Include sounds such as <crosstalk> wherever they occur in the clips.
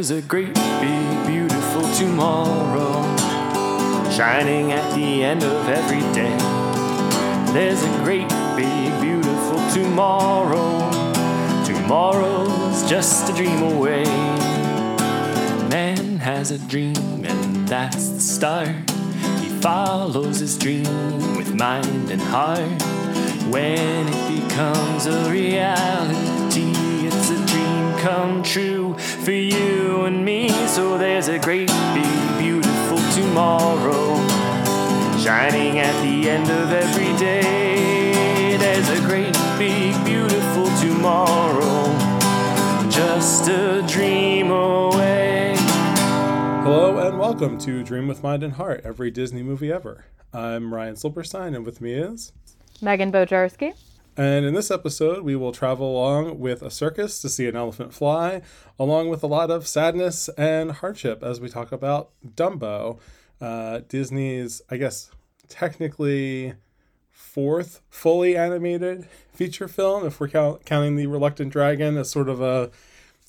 There's a great big beautiful tomorrow shining at the end of every day. There's a great big beautiful tomorrow. Tomorrow's just a dream away. Man has a dream, and that's the start. He follows his dream with mind and heart. When it becomes a reality, it's a dream come true for you and me. So there's a great big beautiful tomorrow shining at the end of every day. There's a great big beautiful tomorrow just a dream away. Hello and welcome to Dream with Mind and Heart, every Disney movie ever. I'm Ryan Silberstein, and with me is. Megan Bojarski. And in this episode, we will travel along with a circus to see an elephant fly, along with a lot of sadness and hardship as we talk about Dumbo, uh, Disney's, I guess, technically fourth fully animated feature film, if we're count- counting The Reluctant Dragon as sort of a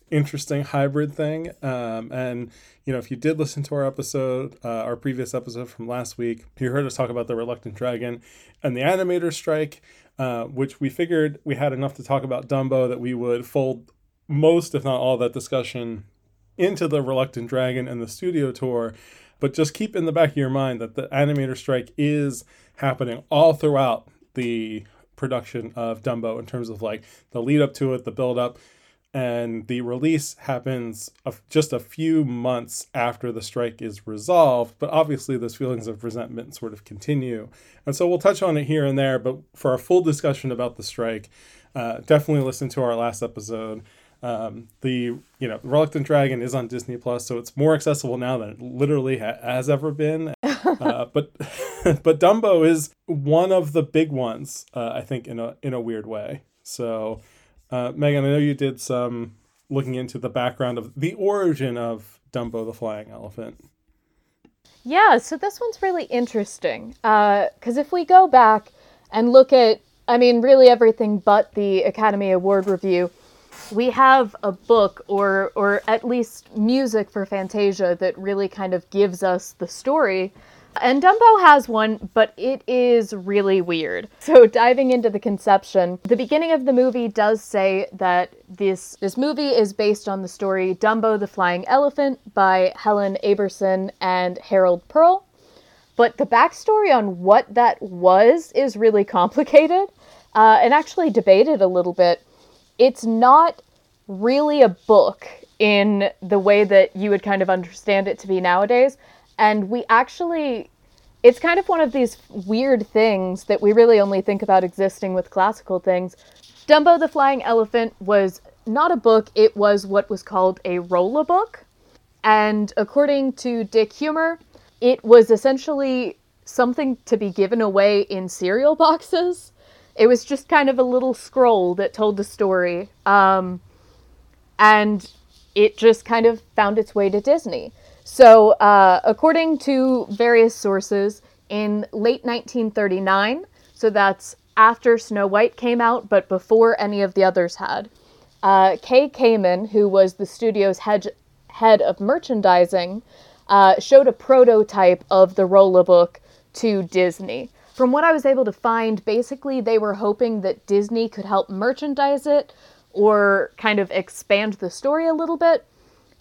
interesting hybrid thing. Um, and you know, if you did listen to our episode, uh, our previous episode from last week, you heard us talk about the Reluctant Dragon and the animator strike, uh, which we figured we had enough to talk about Dumbo that we would fold most, if not all, that discussion into the Reluctant Dragon and the studio tour. But just keep in the back of your mind that the animator strike is happening all throughout the production of Dumbo in terms of like the lead up to it, the build up and the release happens just a few months after the strike is resolved but obviously those feelings of resentment sort of continue. And so we'll touch on it here and there but for a full discussion about the strike uh, definitely listen to our last episode. Um, the you know reluctant dragon is on disney plus so it's more accessible now than it literally ha- has ever been. <laughs> Uh, but <laughs> but dumbo is one of the big ones uh, i think in a in a weird way. So uh, Megan, I know you did some looking into the background of the origin of Dumbo the Flying Elephant. Yeah, so this one's really interesting. Because uh, if we go back and look at, I mean, really everything but the Academy Award review, we have a book or or at least music for Fantasia that really kind of gives us the story and Dumbo has one, but it is really weird. <laughs> So diving into the conception, the beginning of the movie does say that this this movie is based on the story Dumbo the Flying Elephant by Helen Aberson and Harold Pearl. But the backstory on what that was is really <laughs> complicated uh, and actually debated a little bit. It's not really a book in the way that you would kind of understand it to be nowadays and we actually it's kind of one of these weird things that we really only think about existing with classical things. Dumbo the Flying Elephant was not a book, it was what was called a rolla book. And according to Dick Huemer, it was essentially something to be given away in cereal <laughs> boxes. It was just kind of a little scroll that told the story. Um, and it just kind of found its way to Disney. So, uh, according to various sources, in late 1939, so that's after Snow White came out, but before any of the others had, uh, Kay Kamen, who was the studio's head, head of merchandising, uh, showed a prototype of the Rolla book to Disney. From what I was able to find, basically they were hoping that Disney could help merchandise it or kind of expand the story a little bit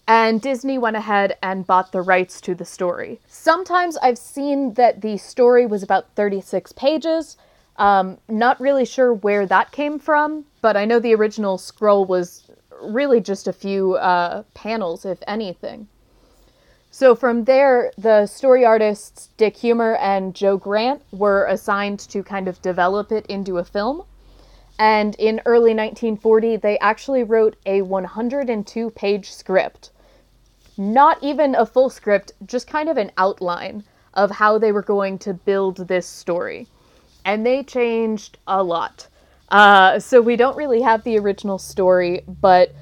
and Disney went ahead and bought the rights to the story. Sometimes I've seen that the story was about 36 pages. Um, not really sure where that came from, but I know the original scroll was really just a few uh, panels, if anything. So from there, the story artists Dick Huemer and Joe Grant were assigned to kind of develop it into a film. And in early 1940, they actually wrote a 102 page script. Not even a full script, just kind of an outline of how they were going to build this story. And they changed a lot. Uh, so we don't really have the original story, but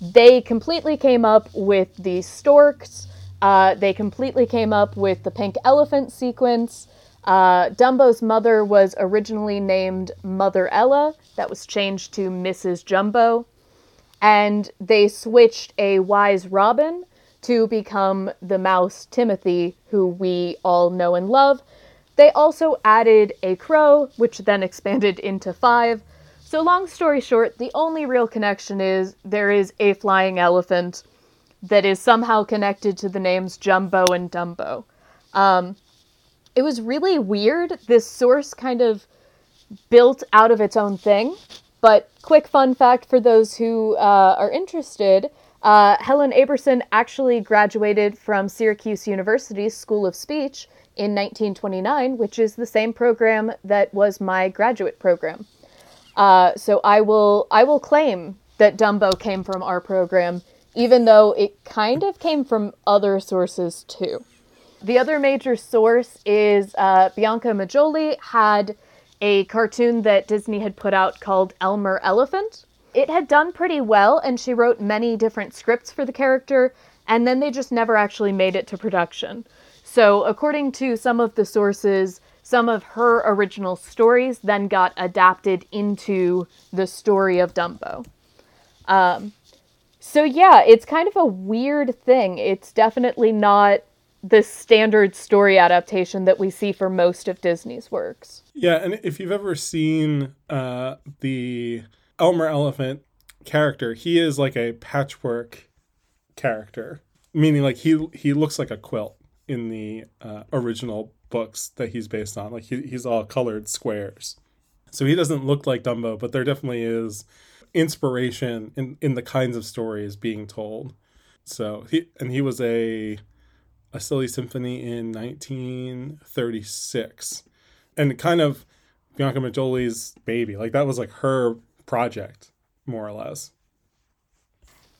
they completely came up with the storks. Uh, they completely came up with the pink elephant sequence. Uh, Dumbo's mother was originally named Mother Ella, that was changed to Mrs. Jumbo. and they switched a wise Robin to become the mouse Timothy, who we all know and love. They also added a crow, which then <laughs> expanded into five. So, long story short, the only real connection is there is a flying elephant that is somehow connected to the names Jumbo and Dumbo. Um, it was really weird. This source kind of built out of its own thing. But quick fun fact for those who uh, are interested uh, Helen Aberson actually graduated from Syracuse University's School of Speech in 1929, which is the same program that was my graduate program. Uh, so I will I will claim that Dumbo came from our program, even though it kind of came from other sources too. The other major source is uh, Bianca Majolie had a cartoon that Disney had put out called Elmer Elephant. It had done pretty well, and she wrote many different scripts for the character, and then they just never actually made it to production. So, according to some of the sources, some of her original stories then got adapted into the story of Dumbo. Um, so, yeah, it's kind of a weird thing. It's definitely not the standard story adaptation that we see for most of Disney's works. Yeah, and if you've ever seen uh, the Elmer Elephant character, he is like a patchwork character, meaning like he he looks like a quilt in the uh, original books that he's based on. Like he, he's all colored squares, so he doesn't look like Dumbo, but there definitely is inspiration in in the kinds of stories being told. So he and he was a a silly symphony in 1936 and kind of bianca majolie's baby. Like that was like her project more or less.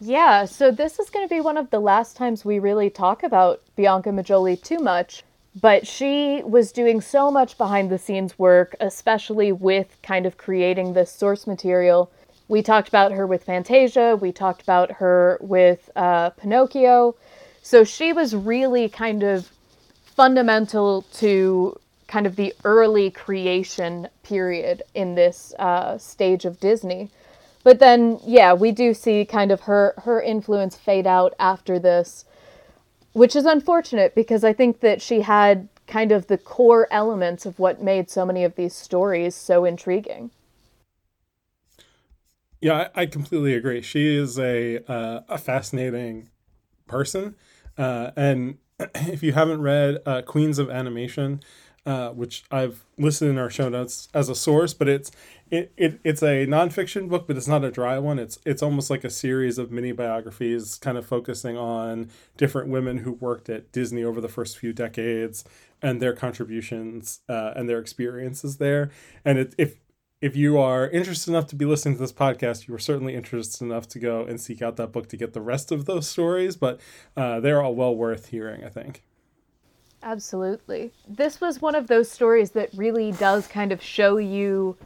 Yeah so this is going to be one of the last times we really talk about bianca majoli too much but she was doing so much behind the scenes work especially with kind of creating this source material. We talked about her with fantasia we talked about her with uh, pinocchio so she was really kind of fundamental to kind of the early creation period in this uh, stage of Disney. But then, yeah, we do see kind of her her influence fade out after this, which is unfortunate because I think that she had kind of the core elements of what made so many of these stories so intriguing. Yeah, I, completely agree. She is a uh, a fascinating person. Uh, and <clears throat> if you haven't read uh, Queens of Animation, uh, which I've listed in our show notes as a source, but it's it, it it's a nonfiction book, but it's not a dry one. It's it's almost like a series of mini biographies, kind of focusing on different women who worked at Disney over the first few decades and their contributions uh, and their experiences there. And it, if if you are interested enough to be listening to this podcast, you are certainly interested enough to go and seek out that book to get the rest of those stories. But uh, they're all well worth hearing, I think. Absolutely. This was one of those stories that really does kind of show you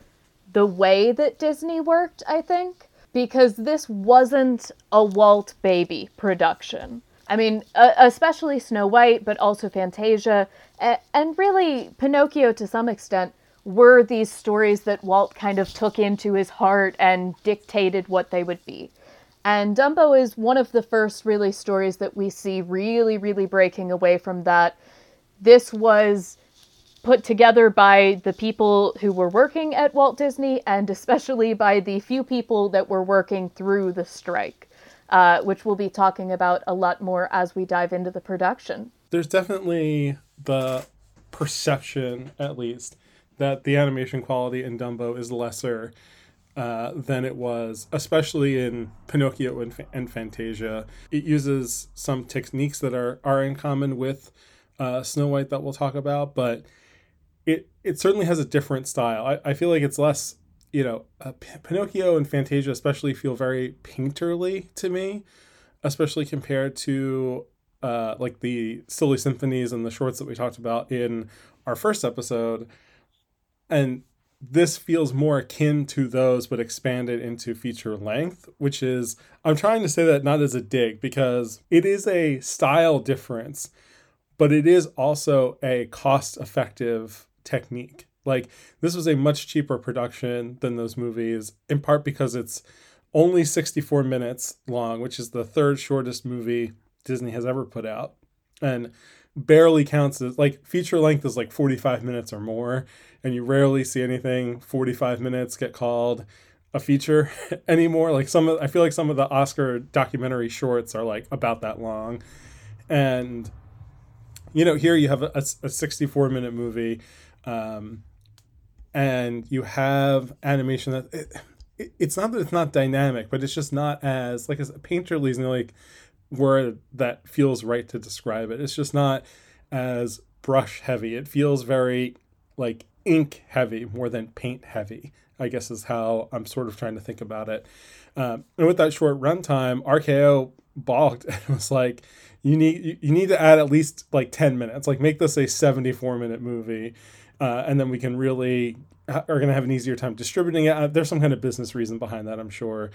the way that Disney worked, I think, because this wasn't a Walt Baby production. I mean, especially Snow White, but also Fantasia, and really Pinocchio to some extent were these stories that Walt kind of took into his heart and dictated what they would be. And Dumbo is one of the first really stories that we see really, really breaking away from that. This was put together by the people who were working at Walt Disney and especially by the few people that were working through the strike, uh, which we'll be talking about a lot more as we dive into the production. There's definitely the perception, at least, that the animation quality in Dumbo is lesser uh, than it was, especially in Pinocchio and, and, Fantasia. It uses some techniques that are, are in common with uh, Snow White that we'll talk about, but it it certainly has a different style. I, I feel like it's less, you know, uh, P- Pinocchio and Fantasia especially feel very painterly to me, especially compared to uh, like the silly symphonies and the shorts that we talked about in our first episode and this feels more akin to those but expanded into feature length which is i'm trying to say that not as a dig because it is a style difference but it is also a cost effective technique like this was a much cheaper production than those movies in part because it's only 64 minutes long, which is the third shortest movie Disney has ever put out. And barely counts as like feature length is like 45 minutes or more and you rarely see anything 45 minutes get called a feature <laughs> anymore. Like some of i feel like some of the oscar documentary shorts are like about that long. And you know here you have a, a 64 minute movie um, and you have animation that it, it, it's not that it's not dynamic but it's just not as like as a painterly's like word that feels right to describe it. It's just not as brush heavy. It feels very like ink heavy more than paint heavy. I guess is how I'm sort of trying to think about it. Um, and with that short runtime, RKO balked <laughs> and was like, "You need you need to add at least like 10 minutes. Like make this a 74 minute movie, uh, and then we can really are going to have an easier time distributing it. Uh, there's some kind of business reason behind that, I'm sure.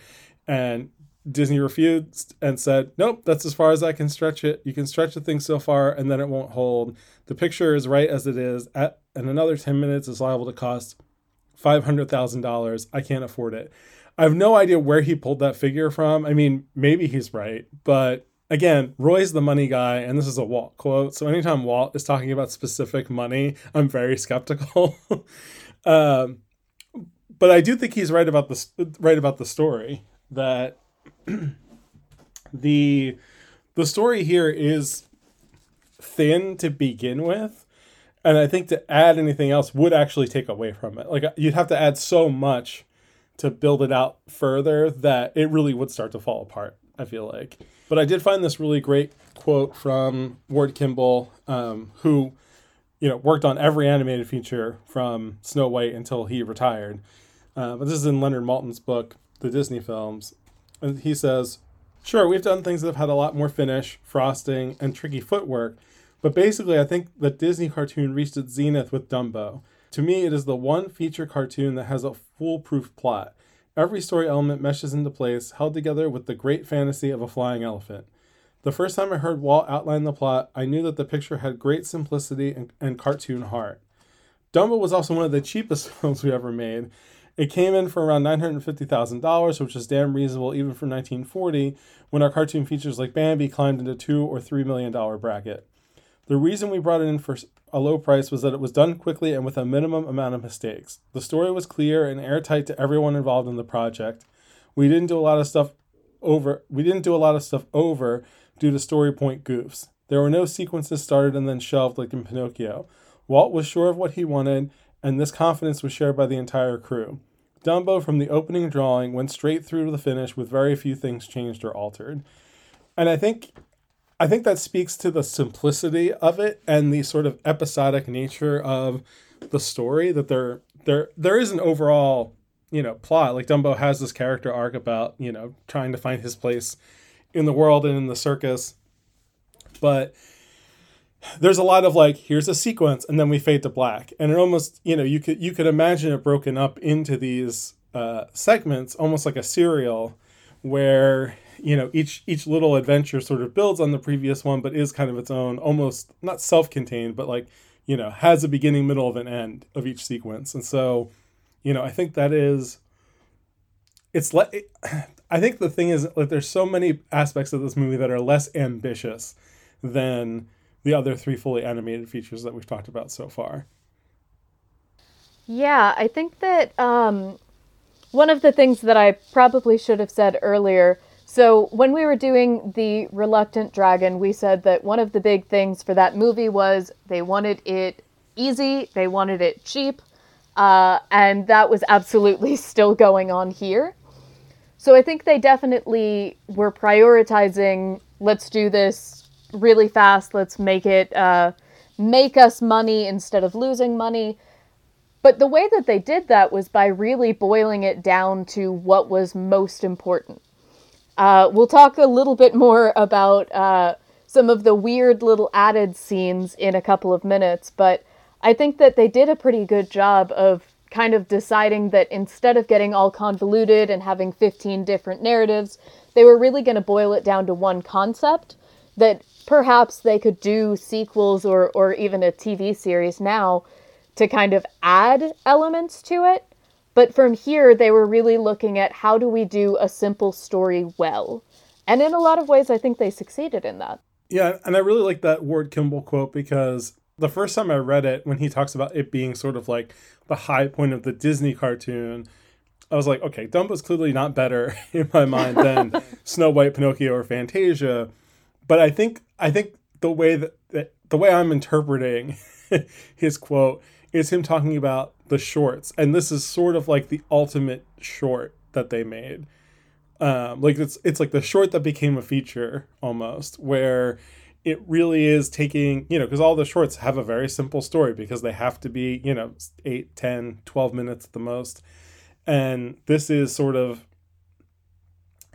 And Disney refused and said, "Nope, that's as far as I can stretch it. You can stretch the thing so far, and then it won't hold. The picture is right as it is. At and another ten minutes is liable to cost five hundred thousand dollars. I can't afford it. I have no idea where he pulled that figure from. I mean, maybe he's right, but again, Roy's the money guy, and this is a Walt quote. So anytime Walt is talking about specific money, I'm very skeptical. <laughs> um, but I do think he's right about the right about the story that <clears throat> the the story here is thin to begin with and i think to add anything else would actually take away from it. Like you'd have to add so much to build it out further that it really would start to fall apart i feel like. But i did find this really great quote from ward kimball um, who you know worked on every animated feature from snow white until he retired. Uh, but this is in leonard maltin's book the disney films and he says, Sure, we've done things that have had a lot more finish, frosting, and tricky footwork, but basically, I think the Disney cartoon reached its zenith with Dumbo. To me, it is the one feature cartoon that has a foolproof plot. Every story element meshes into place, held together with the great fantasy of a flying elephant. The first time I heard Walt outline the plot, I knew that the picture had great simplicity and, and cartoon heart. Dumbo was also one of the cheapest <laughs> films we ever made, it came in for around $950,000, which is damn reasonable even for 1940, when our cartoon features like Bambi climbed into two or three million dollar bracket. The reason we brought it in for a low price was that it was done quickly and with a minimum amount of mistakes. The story was clear and airtight to everyone involved in the project. We didn't do a lot of stuff over we didn't do a lot of stuff over due to story point goofs. There were no sequences started and then shelved like in Pinocchio. Walt was sure of what he wanted, and this confidence was shared by the entire crew. Dumbo from the opening drawing went straight through to the finish with very few things changed or altered. And I think I think that speaks to the simplicity of it and the sort of episodic nature of the story that there there there is an overall, you know, plot. Like Dumbo has this character arc about, you know, trying to find his place in the world and in the circus. But there's a lot of like here's a sequence and then we fade to black. And it almost you know you could you could imagine it broken up into these uh, segments almost like a serial where you know each each little adventure sort of builds on the previous one but is kind of its own almost not self-contained but like you know has a beginning middle of an end of each sequence. And so you know i think that is it's like <sighs> i think the thing is like there's so many aspects of this movie that are less ambitious than the other three fully animated features that we've talked about so far. Yeah, I think that um, one of the things that I probably should have said earlier. So, when we were doing The Reluctant Dragon, we said that one of the big things for that movie was they wanted it easy, they wanted it cheap, uh, and that was absolutely <laughs> still going on here. So, I think they definitely were prioritizing let's do this really fast. Let's make it uh, make us money instead of losing money. But the way that they did that was by really boiling it down to what was most important. Uh, we'll talk a little bit more about uh, some of the weird little added scenes in a couple of minutes, but I think that they did a pretty good job of kind of deciding that instead of getting all convoluted and having 15 different narratives, they were really going to boil it down to one concept that perhaps they could do sequels or, or even a TV series now to kind of add elements to it. But from here, they were really looking at how do we do a simple story well. And in a lot of ways, I think they succeeded in that. Yeah, and I really like that Ward Kimball quote because the first time I read it, when he talks about it being sort of like the high point of the Disney cartoon, I was like, okay, Dumbo's clearly not better <laughs> in my mind than <laughs> Snow White, Pinocchio, or Fantasia. But I think I think the way that, that the way I'm interpreting <laughs> his quote is him talking about the shorts, and this is sort of like the ultimate short that they made. Um, like it's it's like the short that became a feature almost, where it really is taking you know because all the shorts have a very simple story because they have to be you know 8 10 12 minutes at the most and this is sort of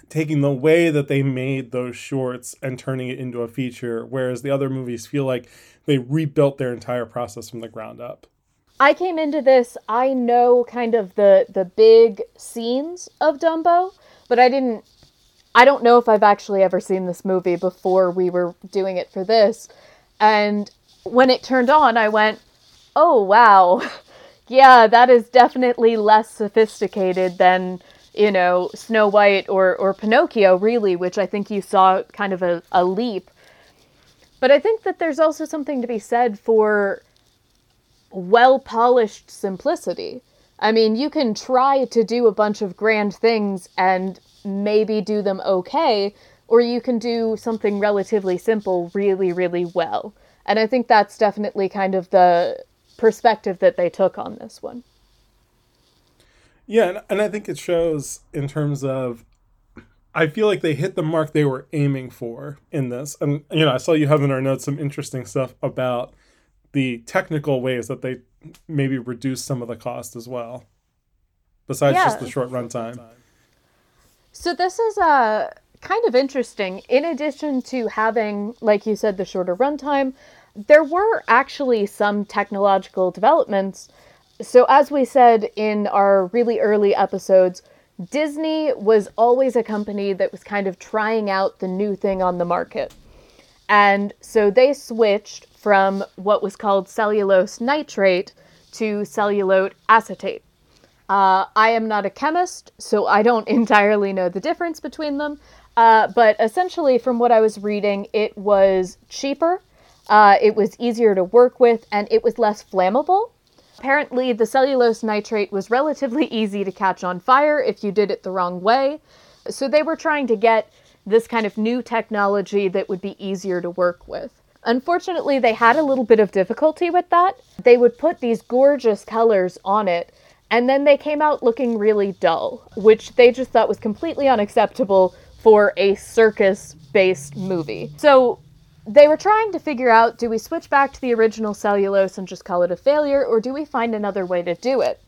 taking the way that they made those shorts and turning it into a feature whereas the other movies feel like they rebuilt their entire process from the ground up. I came into this i know kind of the the big scenes of dumbo but i didn't i don't know if i've actually ever seen this movie before we were doing it for this. And when it turned on i went oh wow. <laughs> Yeah that is definitely less sophisticated than you know, Snow White or, or Pinocchio, really, which I think you saw kind of a, a leap. But I think that there's also something to be said for well polished simplicity. I mean, you can try to do a bunch of grand things and maybe do them okay, or you can do something relatively simple really, really well. And I think that's definitely kind of the perspective that they took on this one. Yeah, and, and I think it shows in terms of I feel like they hit the mark they were aiming for in this. And you know, I saw you have in our notes some interesting stuff about the technical ways that they maybe reduce some of the cost as well. Besides yeah. just the short runtime. So this is a uh, kind of interesting. In addition to having, like you said, the shorter runtime, there were actually some technological developments so, as we said in our really early episodes, Disney was always a company that was kind of trying out the new thing on the market. And so they switched from what was called cellulose nitrate to cellulose acetate. Uh, I am not a chemist, so I don't <laughs> entirely know the difference between them. Uh, but essentially, from what I was reading, it was cheaper, uh, it was easier to work with, and it was less flammable. Apparently, the cellulose nitrate was relatively easy to catch on fire if you did it the wrong way. So they were trying to get this kind of new technology that would be easier to work with. Unfortunately, they had a little bit of difficulty with that. They would put these gorgeous colors on it, and then they came out looking really dull, which they just thought was completely unacceptable for a circus based movie. So they were trying to figure out do we switch back to the original cellulose and just call it a failure, or do we find another way to do it?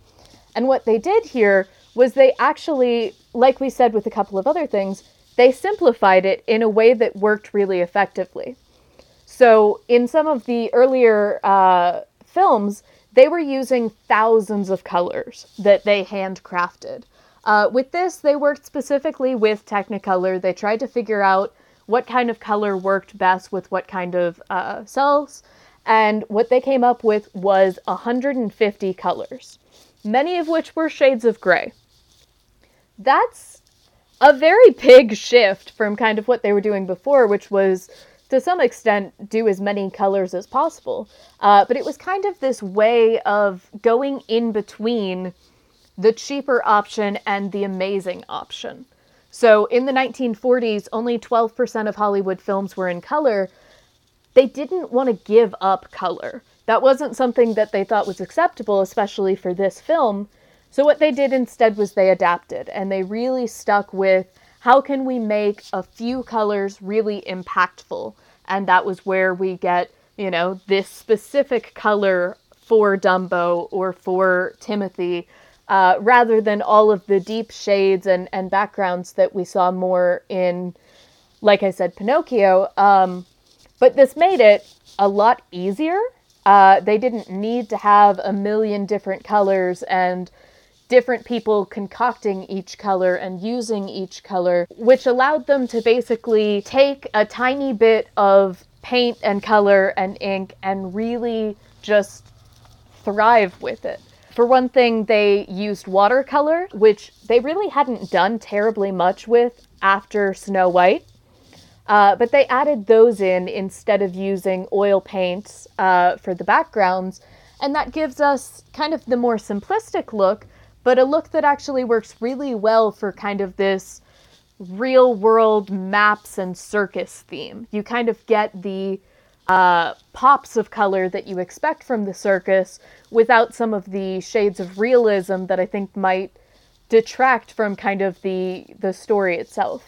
And what they did here was they actually, like we said with a couple of other things, they simplified it in a way that worked really effectively. So, in some of the earlier uh, films, they were using thousands of colors that they handcrafted. Uh, with this, they worked specifically with Technicolor. They tried to figure out what kind of color worked best with what kind of uh, cells. And what they came up with was 150 colors, many of which were shades of gray. That's a very big shift from kind of what they were doing before, which was to some extent do as many colors as possible. Uh, but it was kind of this way of going in between the cheaper option and the amazing option. So in the 1940s, only 12% of Hollywood films were in color. They didn't want to give up color. That wasn't something that they thought was acceptable, especially for this film. So what they did instead was they adapted and they really stuck with how can we make a few colors really impactful? And that was where we get, you know, this specific color for Dumbo or for Timothy uh, rather than all of the deep shades and, and backgrounds that we saw more in, like I said, Pinocchio. Um, but this made it a lot easier. Uh, they didn't need to have a million different colors and different people concocting each color and using each color, which allowed them to basically take a tiny bit of paint and color and ink and really just thrive with it For one thing, they used watercolor, which they really hadn't done terribly much with after Snow White. Uh, but they added those in instead of using oil paints uh, for the backgrounds. And that gives us kind of the more simplistic look, but a look that actually works really well for kind of this real world maps and circus theme. You kind of get the uh, pops of color that you expect from the circus without some of the shades of realism that I think might detract from kind of the the story itself.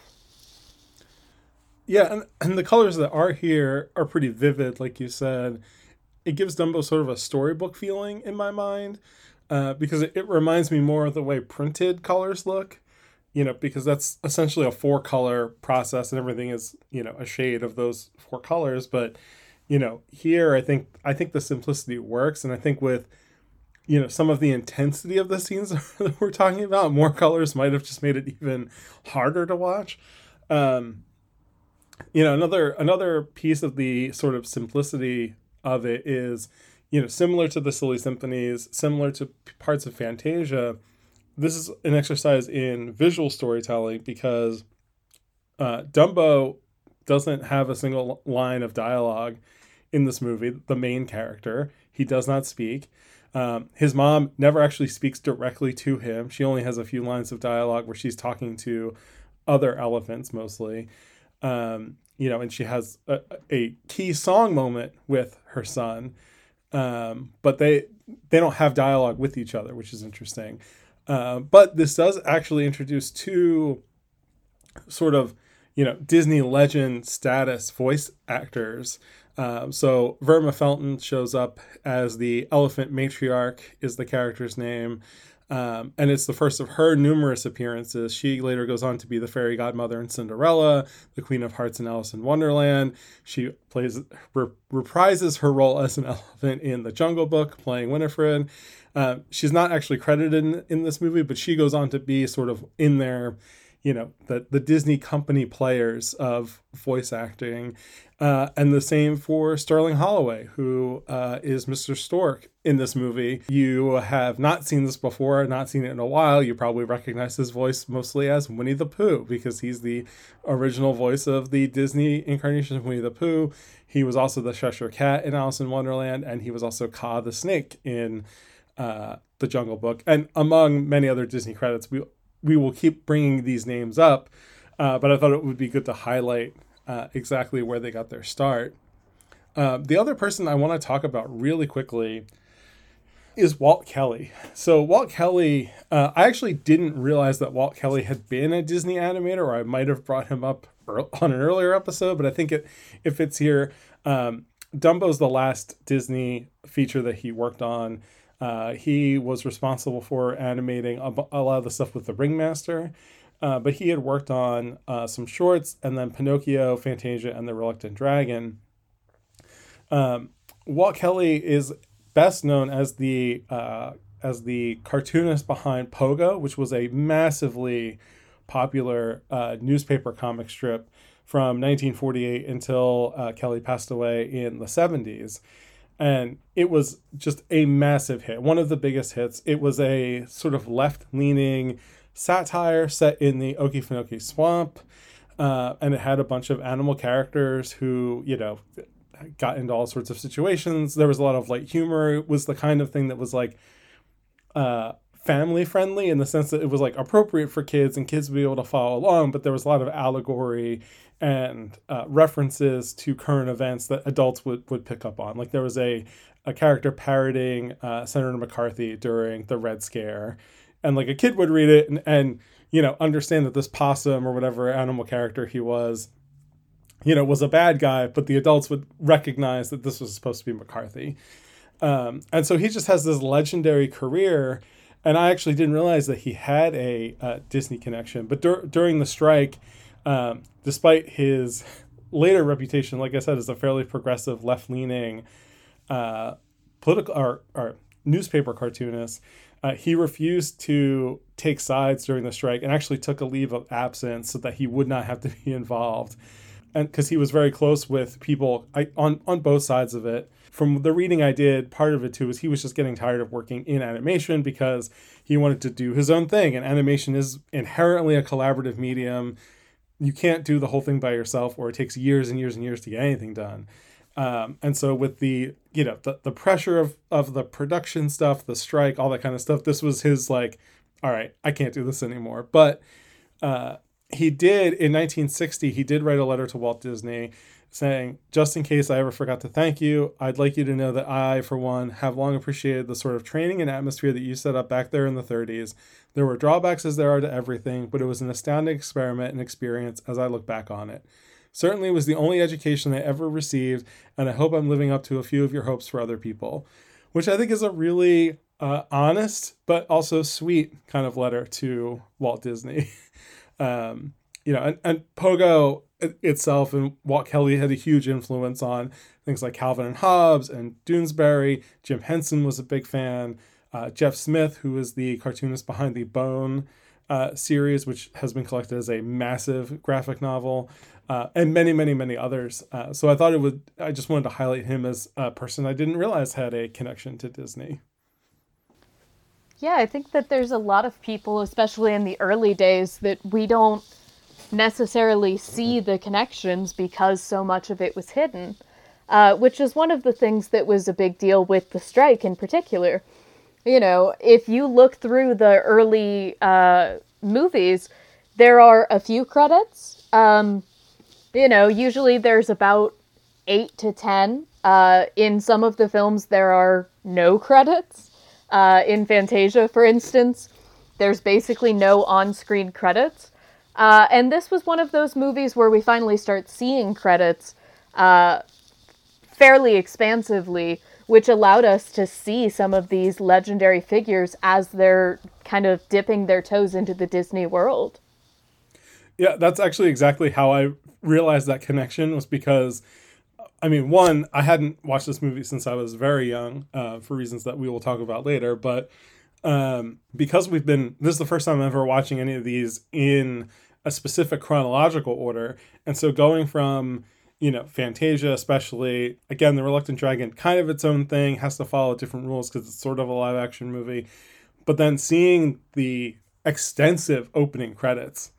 Yeah, and, and the colors that are here are pretty vivid, like you said. It gives Dumbo sort of a storybook feeling in my mind uh, because it, it reminds me more of the way printed colors look you know, because that's essentially a four color process and everything is, you know, a shade of those four colors. But, you know, here I think I think the simplicity works. And I think with, you know, some of the intensity of the scenes <laughs> that we're talking about, more colors might have just made it even harder to watch. Um, you know, another another piece of the sort of simplicity of it is, you know, similar to the Silly Symphonies, similar to parts of Fantasia this is an exercise in visual storytelling because uh, Dumbo doesn't have a single line of dialogue in this movie. The main character, he does not speak. Um, his mom never actually speaks directly to him. She only has a few lines of dialogue where she's talking to other elephants mostly. Um, you know, and she has a, a, key song moment with her son, um, but they they don't have dialogue with each other, which is interesting. Uh, but this does actually introduce two sort of, you know, Disney legend status voice actors. Uh, so Verna Felton shows up as the elephant matriarch, is the character's name. Um, and it's the first of her numerous appearances. She later goes on to be the fairy godmother in Cinderella, the Queen of Hearts in Alice in Wonderland. She plays re- reprises her role as an <laughs> elephant in The Jungle Book, playing Winifred. Uh, she's not actually credited in, in this movie, but she goes on to be sort of in there you know the the Disney company players of voice acting, uh, and the same for Sterling Holloway, who uh, is Mr. Stork in this movie. You have not seen this before, not seen it in a while. You probably recognize his voice mostly as Winnie the Pooh because he's the original voice of the Disney incarnation of Winnie the Pooh. He was also the Cheshire Cat in Alice in Wonderland, and he was also Kaa the Snake in uh, the Jungle Book, and among many other Disney credits. We we will keep bringing these names up, uh, but I thought it would be good to highlight uh, exactly where they got their start. Uh, the other person I want to talk about really quickly is Walt Kelly. So Walt Kelly, uh, I actually didn't realize that Walt Kelly had been a Disney animator, or I might have brought him up <laughs> on an earlier episode, but I think it if it's here. Um, Dumbo's the last Disney feature that he worked on. Uh, he was responsible for animating a, a, lot of the stuff with the Ringmaster, uh, but he had worked on uh, some shorts and then Pinocchio, Fantasia, and the Reluctant Dragon. Um, Walt Kelly is best known as the uh, as the cartoonist behind Pogo, which was a massively popular uh, newspaper comic strip from 1948 until uh, Kelly passed away in the 70s and it was just a massive hit one of the biggest hits. It was a sort of left-leaning satire set in the okefenokee swamp uh, and it had a bunch of animal characters who you know got into all sorts of situations. There was a lot of light humor. It was the kind of thing that was like uh, family friendly in the sense that it was like appropriate for kids and kids would be able to follow along but there was a lot of allegory and uh, references to current events that adults would, would pick up on. Like there was a, a character parroting uh, Senator McCarthy during the Red Scare, and like a kid would read it and, and you know understand that this possum or whatever animal character he was, you know, was a bad guy, but the adults would recognize that this was supposed to be McCarthy. Um, and so he just has this legendary career. And I actually didn't realize that he had a, a Disney connection. But dur- during the strike, um, despite his <laughs> later reputation, like I said, as a fairly progressive, left leaning uh, political or, or, newspaper cartoonist, uh, he refused to take sides during the strike and actually took a leave of absence so that he would not have to <laughs> be involved. And because he was very close with people I, on on both sides of it, from the reading I did, part of it too was he was just getting tired of working in animation because he wanted to do his own thing. And animation is inherently a collaborative medium. You can't do the whole thing by yourself, or it takes years and years and years to get anything done. Um, and so with the you know the, the pressure of of the production stuff, the strike, all that kind of stuff, this was his like, all right, I can't do this anymore. But uh, he did in 1960. He did write a letter to Walt Disney saying, just in case I ever forgot to thank you, I'd like you to know that I, for one, have long appreciated the sort of training and atmosphere that you set up back there in the 30s. There were drawbacks as there are to everything, but it was an astounding experiment and experience as I look back on it. Certainly was the only education I ever received, and I hope I'm living up to a few of your hopes for other people. Which I think is a really uh, honest but also sweet kind of letter to Walt Disney. <laughs> um, you know, and, and Pogo itself and Walt Kelly had a huge influence on things like Calvin and Hobbes and Doonesbury. Jim Henson was a big fan. Uh, Jeff Smith, who is the cartoonist behind the Bone uh, series, which has been collected as a massive graphic novel, uh, and many, many, many others. Uh, so I thought it would, I just wanted to highlight him as a person I didn't realize had a connection to Disney. Yeah, I think that there's a lot of people, especially in the early days, that we don't necessarily see the connections because so much of it was hidden, uh, which is one of the things that was a big deal with the strike in particular. You know, if you look through the early uh, movies, there are a few credits. Um, you know, usually there's about eight to ten. Uh, in some of the films, there are no credits. Uh, in Fantasia, for instance, there's basically no on screen credits. Uh, and this was one of those movies where we finally start seeing credits uh, fairly expansively, which allowed us to see some of these legendary figures as they're kind of dipping their toes into the Disney world. Yeah, that's actually exactly how I realized that connection was because, I mean, one, I hadn't watched this movie since I was very young uh, for reasons that we will talk about later, but um, because we've been, this is the first time I'm ever watching any of these in a specific chronological order. And so going from, you know, Fantasia, especially, again, The Reluctant Dragon, kind of its own thing, has to follow different rules because it's sort of a live action movie. But then seeing the extensive opening credits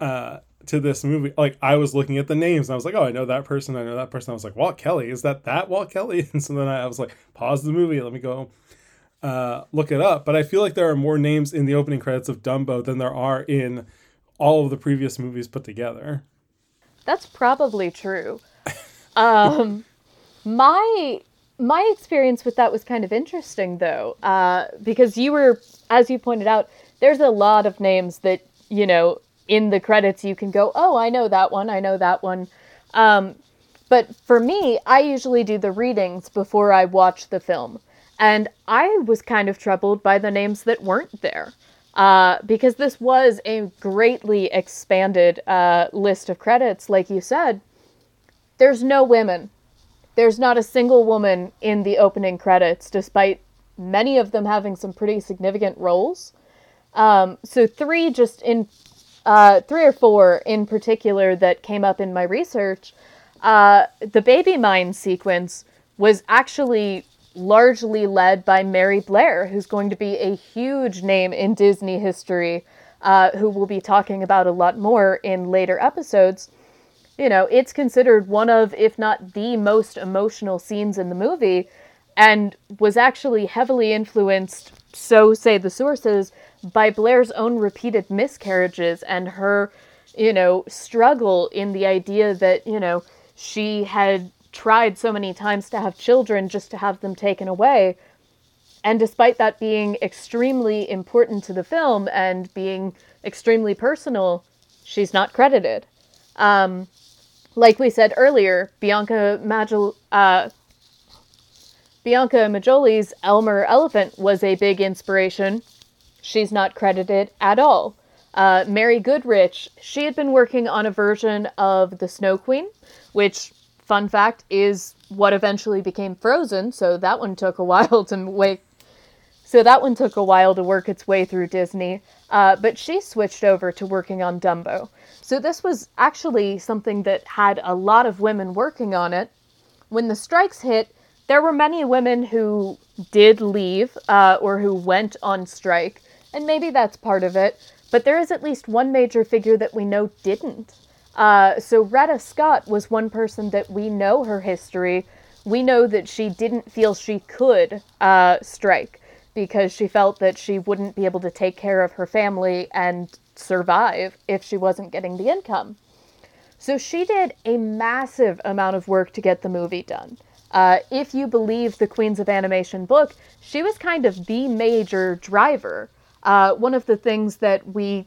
uh, to this movie, like I was looking at the names and I was like, oh, I know that person, I know that person. I was like, Walt Kelly, is that that Walt Kelly? <laughs> And so then I was like, pause the movie, let me go uh, look it up. But I feel like there are more names in the opening credits of Dumbo than there are in all of the previous movies put together. That's probably true. <laughs> um, my my experience with that was kind of interesting though, uh, because you were, as you pointed out, there's a lot of names that you know in the credits you can go, oh, I know that one, I know that one. Um, but for me, I usually do the readings before I watch the film, and I was kind of troubled by the names that weren't there uh, because this was a greatly expanded uh, list of credits, like you said. There's no women. There's not a single woman in the opening credits, despite many of them having some pretty significant roles. Um, so three just in uh, three or four in particular that came up in my research. Uh, the baby mine sequence was actually largely led by Mary Blair, who's going to be a huge name in Disney history, uh, who we'll be talking about a lot more in later episodes. You know, it's considered one of, if not the most emotional scenes in the movie, and was actually heavily influenced, so say the sources, by Blair's own repeated miscarriages and her, you know, struggle in the idea that, you know, she had tried so many times to have children just to have them taken away. And despite that being extremely important to the film and being extremely personal, she's not credited. Um, like we said earlier, Bianca Majol- uh, Bianca Majolie's Elmer Elephant was a big inspiration. She's not credited at all. Uh, Mary Goodrich, she had been working on a version of The Snow Queen, which fun fact, is what eventually became Frozen. So that one took a <laughs> while to. So that one took a while to work its way through Disney. Uh, but she switched over to working on Dumbo. So this was actually something that had a lot of women working on it. When the strikes hit, there were many women who did leave uh, or who went on strike, and maybe that's part of it. But there is at least one major figure that we know didn't. Uh, so Retta Scott was one person that we know her history. We know that she didn't feel she could uh, strike because she felt that she wouldn't be able to take care of her family and survive if she wasn't getting the income. So she did a massive amount of work to get the movie done. Uh, if you believe the Queens of Animation book, she was kind of the major driver. Uh, one of the things that we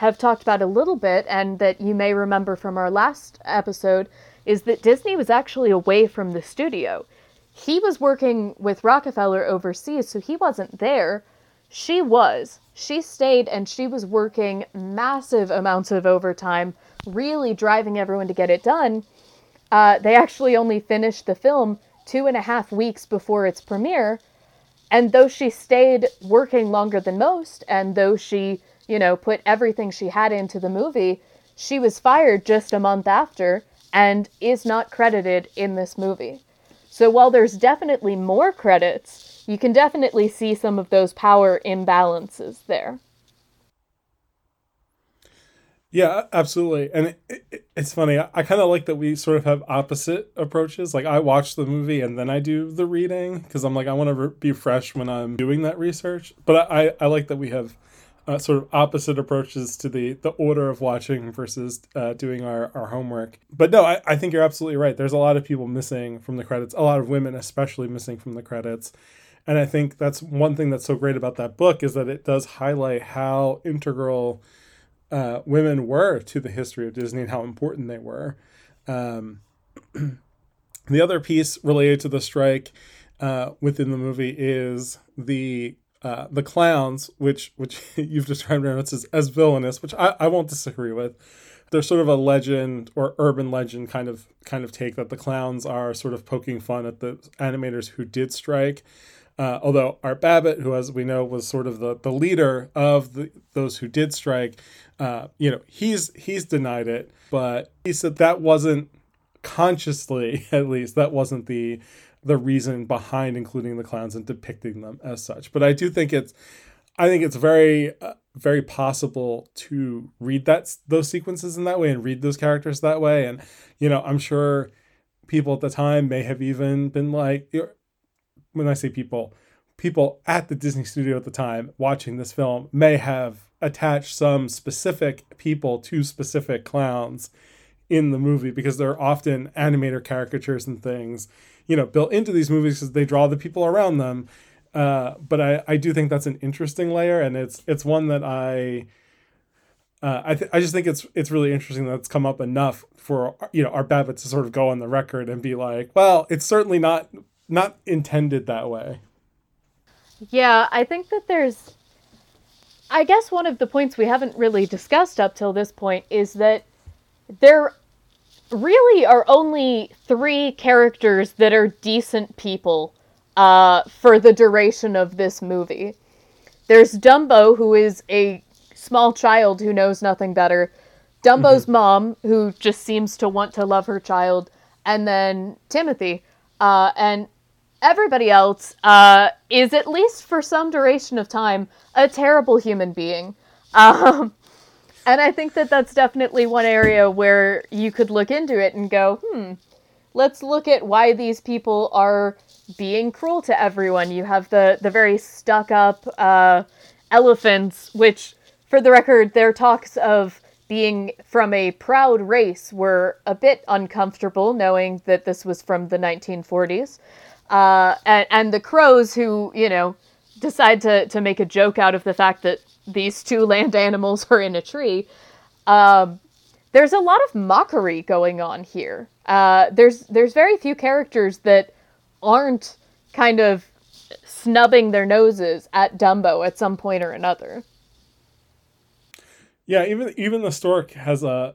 have talked about a little bit, and that you may remember from our last episode, is that Disney was actually away from the studio. He was working with Rockefeller overseas, so he wasn't there. She was. She stayed and she was working massive amounts of overtime, really driving everyone to get it done. Uh, they actually only finished the film two and a half weeks before its premiere. And though she stayed working longer than most, and though she, you know, put everything she had into the movie, she was fired just a month after and is not credited in this movie. So while there's definitely more credits, you can definitely see some of those power imbalances there. Yeah, absolutely. And it, it, it's funny. I, I kind of like that we sort of have opposite approaches. Like I watch the movie and then I do the reading because I'm like I want to re- be fresh when I'm doing that research. But I I like that we have uh, sort of opposite approaches to the the order of watching versus uh, doing our, our homework. But no, I, I think you're absolutely right. There's a lot of people missing from the credits. A lot of women, especially, missing from the credits. And I think that's one thing that's so great about that book is that it does highlight how integral uh, women were to the history of Disney and how important they were. Um, <clears throat> the other piece related to the strike uh, within the movie is the uh, the clowns, which which <laughs> you've described as as villainous, which I, I won't disagree with. There's sort of a legend or urban legend kind of kind of take that the clowns are sort of poking fun at the animators who did strike. Uh, although Art Babbitt, who as we know was sort of the, the leader of the, those who did strike, uh, you know, he's he's denied it, but he said that wasn't consciously, <laughs> at least, that wasn't the the reason behind including the clowns and depicting them as such. But I do think it's, I think it's very uh, very possible to read that those sequences in that way and read those characters that way. And you know, I'm sure people at the time may have even been like, when I say people, people at the Disney studio at the time watching this film may have attached some specific people to specific clowns in the movie because there are often animator caricatures and things, you know, built into these movies because they draw the people around them. Uh, but I, I do think that's an interesting layer, and it's it's one that I uh, I th- I just think it's it's really interesting that it's come up enough for you know Art Babbitt to sort of go on the record and be like, well, it's certainly not not intended that way. Yeah, I think that there's I guess one of the points we haven't really discussed up till this point is that there really are only three characters that are decent people uh, for the duration of this movie. There's Dumbo, who is a small child who knows nothing better. Dumbo's mm-hmm. mom, who just seems to want to love her child, and then Timothy. Uh, and everybody else uh, is, at least for some duration of time, a terrible human being. <laughs> Um, and I think that that's definitely one area where you could look into it and go, hmm, let's look at why these people are being cruel to everyone. You have the, the very stuck up uh, elephants, which, for the record, their talks of being from a proud race were a bit uncomfortable, knowing that this was from the 1940s. Uh, and, and the crows who, you know, decide to, to make a joke out of the fact that these two <laughs> land animals are in a tree. Um, there's a lot of mockery going on here. Uh, there's there's very few characters that aren't kind of snubbing their noses at Dumbo at some point or another. Yeah, even even the stork has a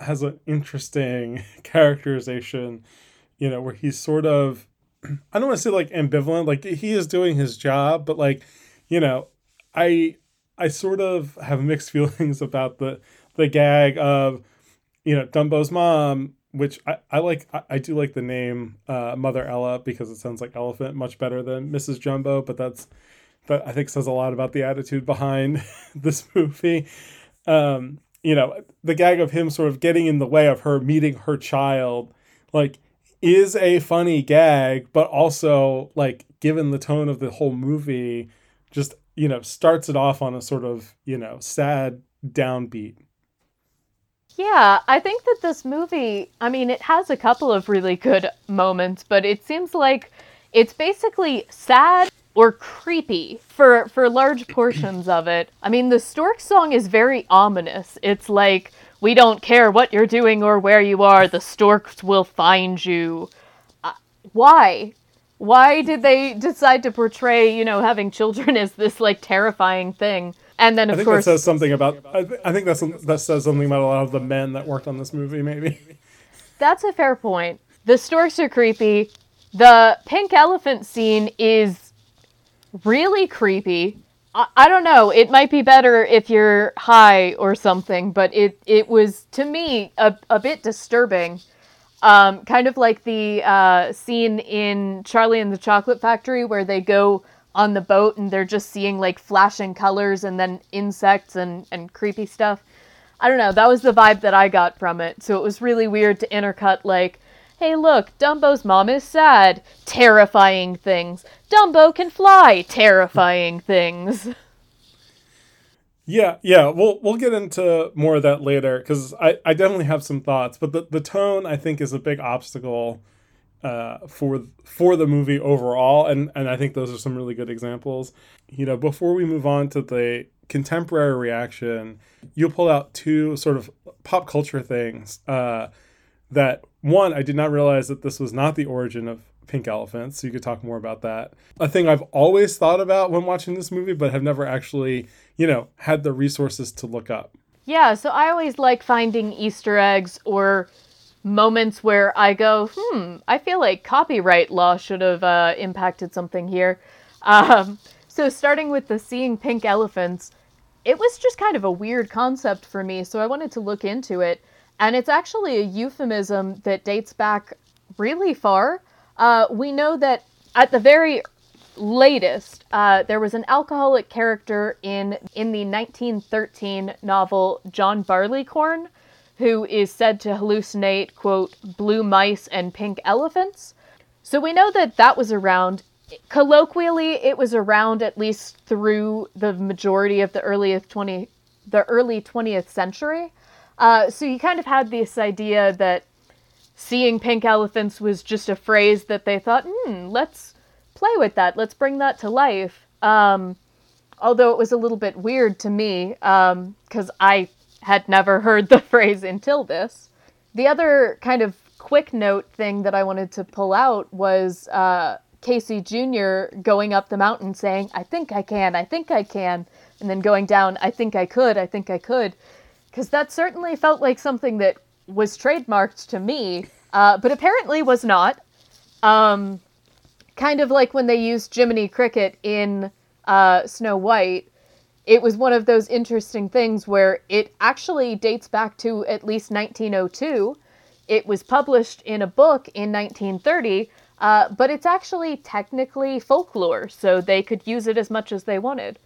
has an interesting <laughs> characterization, you know, where he's sort of <clears throat> I don't want to say like ambivalent. Like he is doing his job, but like, you know, I I sort of have mixed <laughs> feelings about the the gag of, you know, Dumbo's mom which I, I like. I, I do like the name uh, Mother Ella because it sounds like elephant much better than Mrs. Jumbo. But that's that I think says a lot about the attitude behind <laughs> this movie. Um, you know, the gag of him sort of getting in the way of her meeting her child, like, is a funny gag, but also like given the tone of the whole movie, just you know starts it off on a sort of you know sad downbeat. Yeah, I think that this movie, I mean, it has a couple of really good moments, but it seems like it's basically sad or creepy for for large portions of it. I mean, the stork song is very ominous. It's like we don't care what you're doing or where you are, the storks will find you. Uh, why? Why did they decide to portray, you know, having children as this like terrifying thing? And then, of I think course, that says something about. I, th- I think that's that says something about a lot of the men that worked on this movie. Maybe. That's a fair point. The storks are creepy. The pink elephant scene is really creepy. I, I don't know. It might be better if you're high or something, but it it was to me a, a bit disturbing. Um, kind of like the uh, scene in Charlie and the Chocolate Factory where they go on the boat and they're just seeing like flashing colors and then insects and, and creepy stuff. I don't know. That was the vibe that I got from it. So it was really weird to intercut like, hey, look, Dumbo's mom is sad. Terrifying things. Dumbo can fly. Terrifying things. <laughs> Yeah, yeah, we'll we'll get into more of that later because I, I definitely have some thoughts, but the, the tone I think is a big obstacle uh, for for the movie overall, and and I think those are some really good examples. You know, before we move on to the contemporary reaction, you pull out two sort of pop culture things uh, that one I did not realize that this was not the origin of pink elephants. So you could talk more about that. A thing I've always thought about when watching this movie, but have never actually you know had the resources to look up. Yeah, so I always like finding Easter eggs or moments where I go, hmm, I feel like copyright law should have uh, impacted something here. Um, so, starting with the seeing pink elephants, it was just kind of a weird concept for me, so I wanted to look into it. And it's actually a euphemism that dates back really far. Uh, we know that at the very latest, uh, there was an alcoholic character in in the 1913 novel John Barleycorn, who is said to hallucinate, quote, blue mice and pink elephants. So we know that that was around. Colloquially, it was around at least through the majority of the earliest 20, the early 20th century. Uh, so you kind of had this idea that seeing pink elephants was just a phrase that they thought, hmm, let's play with that. Let's bring that to life. Um, although it was a little bit weird to me because um, I had never <laughs> heard the phrase until this. The other kind of quick note thing that I wanted to pull out was uh, Casey Jr. going up the mountain saying, I think I can, I think I can, and then going down, I think I could, I think I could. Because that certainly felt like something that was trademarked to me, uh, but apparently was not. Um, kind of like when they used Jiminy Cricket in uh, Snow White it was one of those interesting things where it actually dates back to at least 1902. It was published in a book in 1930, uh, but it's actually technically folklore, so they could use it as much as they wanted.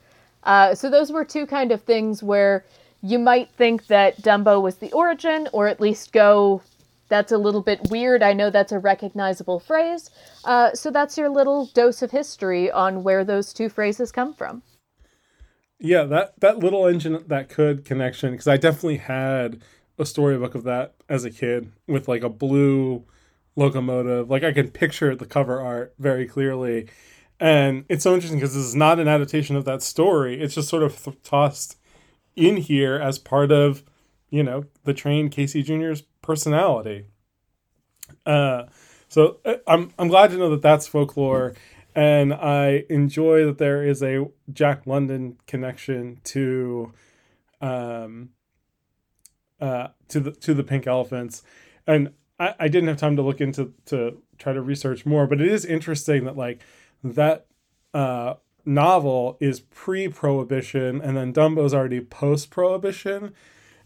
Uh, so those were two kind of things where you might think that Dumbo was the origin, or at least go, that's a little bit weird. I know that's a recognizable phrase. Uh, so that's your little dose of history on where those two phrases come from. Yeah, that that little engine that could connection because I definitely had a storybook of that as a kid with like a blue locomotive. Like I can picture the cover art very clearly. And it's so interesting because this is not an adaptation of that story. It's just sort of th- tossed in here as part of, you know, the trained Casey Jr.'s personality. Uh, so uh, I'm I'm glad to know that that's folklore and I enjoy that there is a Jack London connection to, um, uh, to the to the Pink Elephants, and I, I didn't have time to look into to try to research more, but it is interesting that like that uh, novel is pre-prohibition, and then Dumbo's already post-prohibition,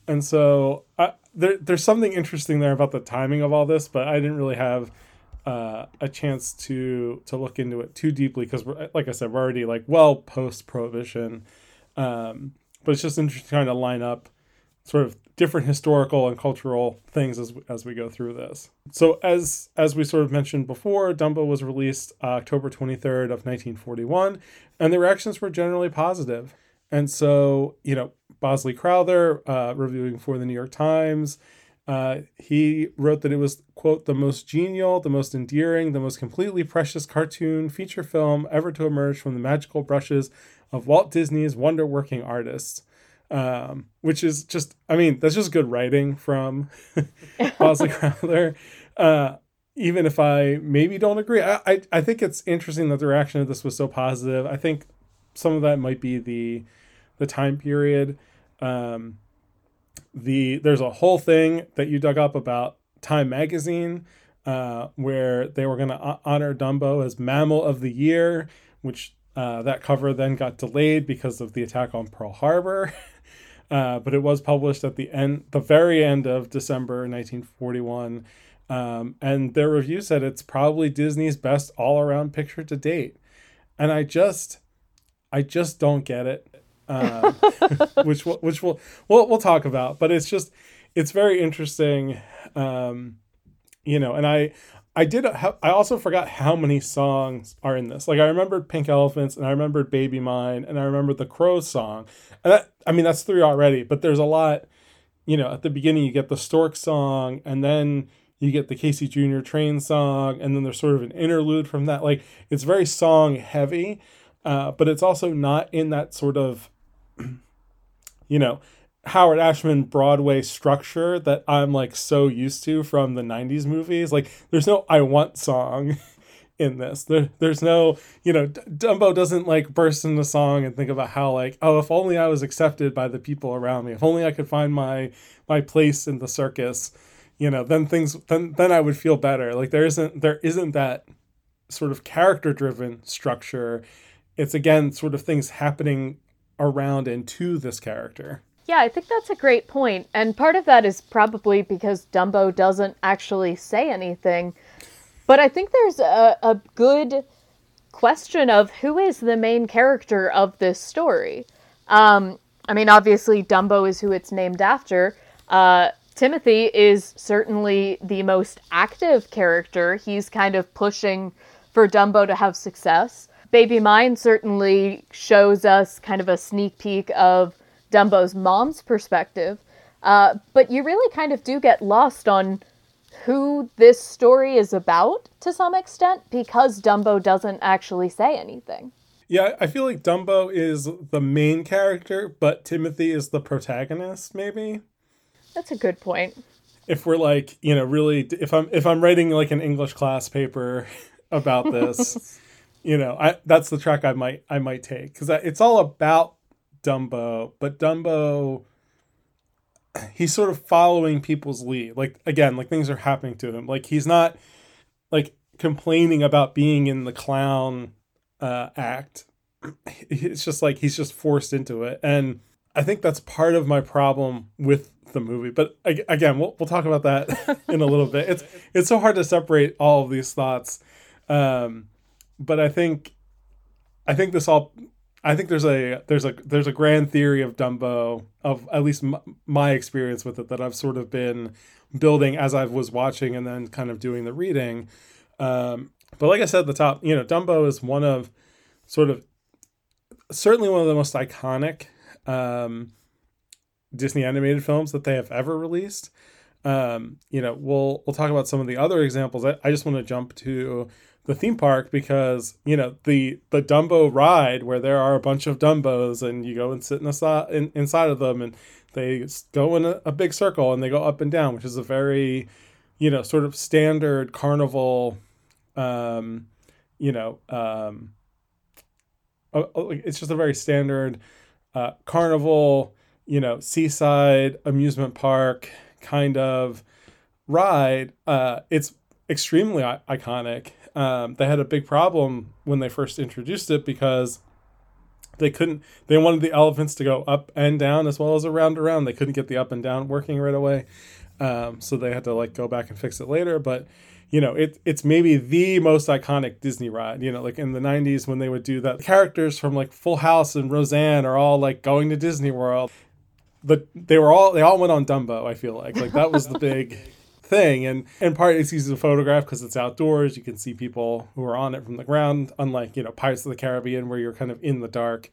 and so I, there, there's something interesting there about the timing of all this, but I didn't really have uh, a chance to to look into it too deeply because, like I said, we're already like well post prohibition. Um, but it's just interesting trying to line up sort of different historical and cultural things as as we go through this. So as as we sort of mentioned before, Dumbo was released uh, October 23rd of 1941, and the reactions were generally positive. And so, you know, Bosley Crowther, uh, reviewing for the New York Times, uh, he wrote that it was, quote, the most genial, the most endearing, the most completely precious cartoon feature film ever to emerge from the magical brushes of Walt Disney's wonder working artists um, which is just, I mean, that's just good writing from <laughs> Bosley Crowther. Uh, even if I maybe don't agree, I, I, I think it's interesting that the reaction to this was so positive. I think some of that might be the the time period. Um, the there's a whole thing that you dug up about Time Magazine, uh, where they were going to honor Dumbo as Mammal of the Year, which uh, that cover then got delayed because of the attack on Pearl Harbor. <laughs> Uh, but it was published at the end, the very end of December 1941. Um, and their review said it's probably Disney's best all-around picture to date. And I just, I just don't get it. Uh, <laughs> which we'll, which we'll, we'll we'll talk about. But it's just, it's very interesting. Um, you know, and I I did. I also forgot how many songs are in this. Like I remembered Pink Elephants, and I remembered Baby Mine, and I remembered the Crow song. And that, I mean, that's three already. But there's a lot. You know, at the beginning you get the Stork song, and then you get the Casey Junior Train song, and then there's sort of an interlude from that. Like it's very song heavy, uh, but it's also not in that sort of, <clears throat> you know, Howard Ashman Broadway structure that I'm like so used to from the 90s movies. Like there's no I want song <laughs> in this. There, there's no, you know, Dumbo doesn't like burst into song and think about how like, oh, if only I was accepted by the people around me. If only I could find my my place in the circus, you know, then things then then I would feel better. Like there isn't there isn't that sort of character driven structure. It's again sort of things happening around and to this character. Yeah, I think that's a great point. And part of that is probably because Dumbo doesn't actually say anything. But I think there's a, a good question of who is the main character of this story. Um, I mean, obviously, Dumbo is who it's named after. Uh, Timothy is certainly the most active character. He's kind of pushing for Dumbo to have success. Baby Mine certainly shows us kind of a sneak peek of Dumbo's mom's perspective. Uh, but you really kind of do get lost on who this story is about to some extent because Dumbo doesn't actually say anything. Yeah, I feel like Dumbo is the main character, but Timothy is the protagonist, maybe. That's a good point. If we're like, you know, really if I'm if I'm writing like an English class paper <laughs> about this, <laughs> you know, I that's the track I might I might take cuz it's all about Dumbo, but Dumbo he's sort of following people's lead. Like again, like things are happening to him. Like he's not like complaining about being in the clown uh, act. It's just like he's just forced into it, and I think that's part of my problem with the movie. But again, we'll we'll talk about that <laughs> in a little bit. It's it's so hard to separate all of these thoughts, um, but I think I think this all I think there's a there's a there's a grand theory of Dumbo of at least m- my experience with it that I've sort of been building as I was watching and then kind of doing the reading. Um, but like I said at the top, you know, Dumbo is one of sort of certainly one of the most iconic um, Disney animated films that they have ever released. Um, you know, we'll we'll talk about some of the other examples. I, I just want to jump to the theme park because you know the the Dumbo ride where there are a bunch of Dumbos and you go and sit in in, inside of them and they go in a, a, big circle and they go up and down, which is a very you know sort of standard carnival, um, you know, um, it's just a very standard uh, carnival, you know, seaside amusement park kind of ride. Uh, it's extremely iconic um, they had a big problem when they first introduced it because they couldn't they wanted the elephants to go up and down as well as around around they couldn't get the up and down working right away um, so they had to like go back and fix it later. But you know, it it's maybe the most iconic Disney ride. You know, like in the '90s when they would do that, characters from like Full House and Roseanne are all like going to Disney World. But they were all they all went on Dumbo. I feel like like that was the big thing, and in part it's easy to photograph because it's outdoors. You can see people who are on it from the ground, unlike you know Pirates of the Caribbean where you're kind of in the dark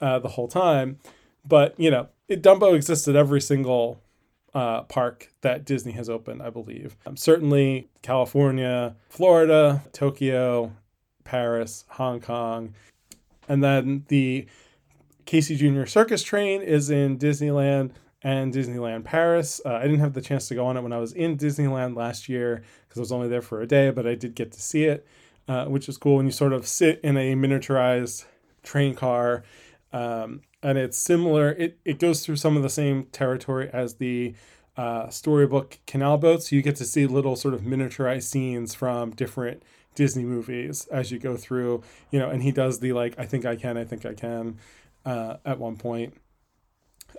uh, the whole time. But you know, it, Dumbo exists at every single uh, park that Disney has opened, I believe. Um, certainly California, Florida, Tokyo, Paris, Hong Kong. And then the Casey Jr. Circus Train is in Disneyland and Disneyland Paris. Uh, I didn't have the chance to go on it when I was in Disneyland last year because I was only there for a day, but I did get to see it, uh, which is cool. And you sort of sit in a miniaturized train car um, and it's similar. It, it goes through some of the same territory as the uh, storybook Canal boats. You get to see little sort of miniaturized scenes from different Disney movies as you go through, you know, and he does the like, I think I can, I think I can uh, at one point.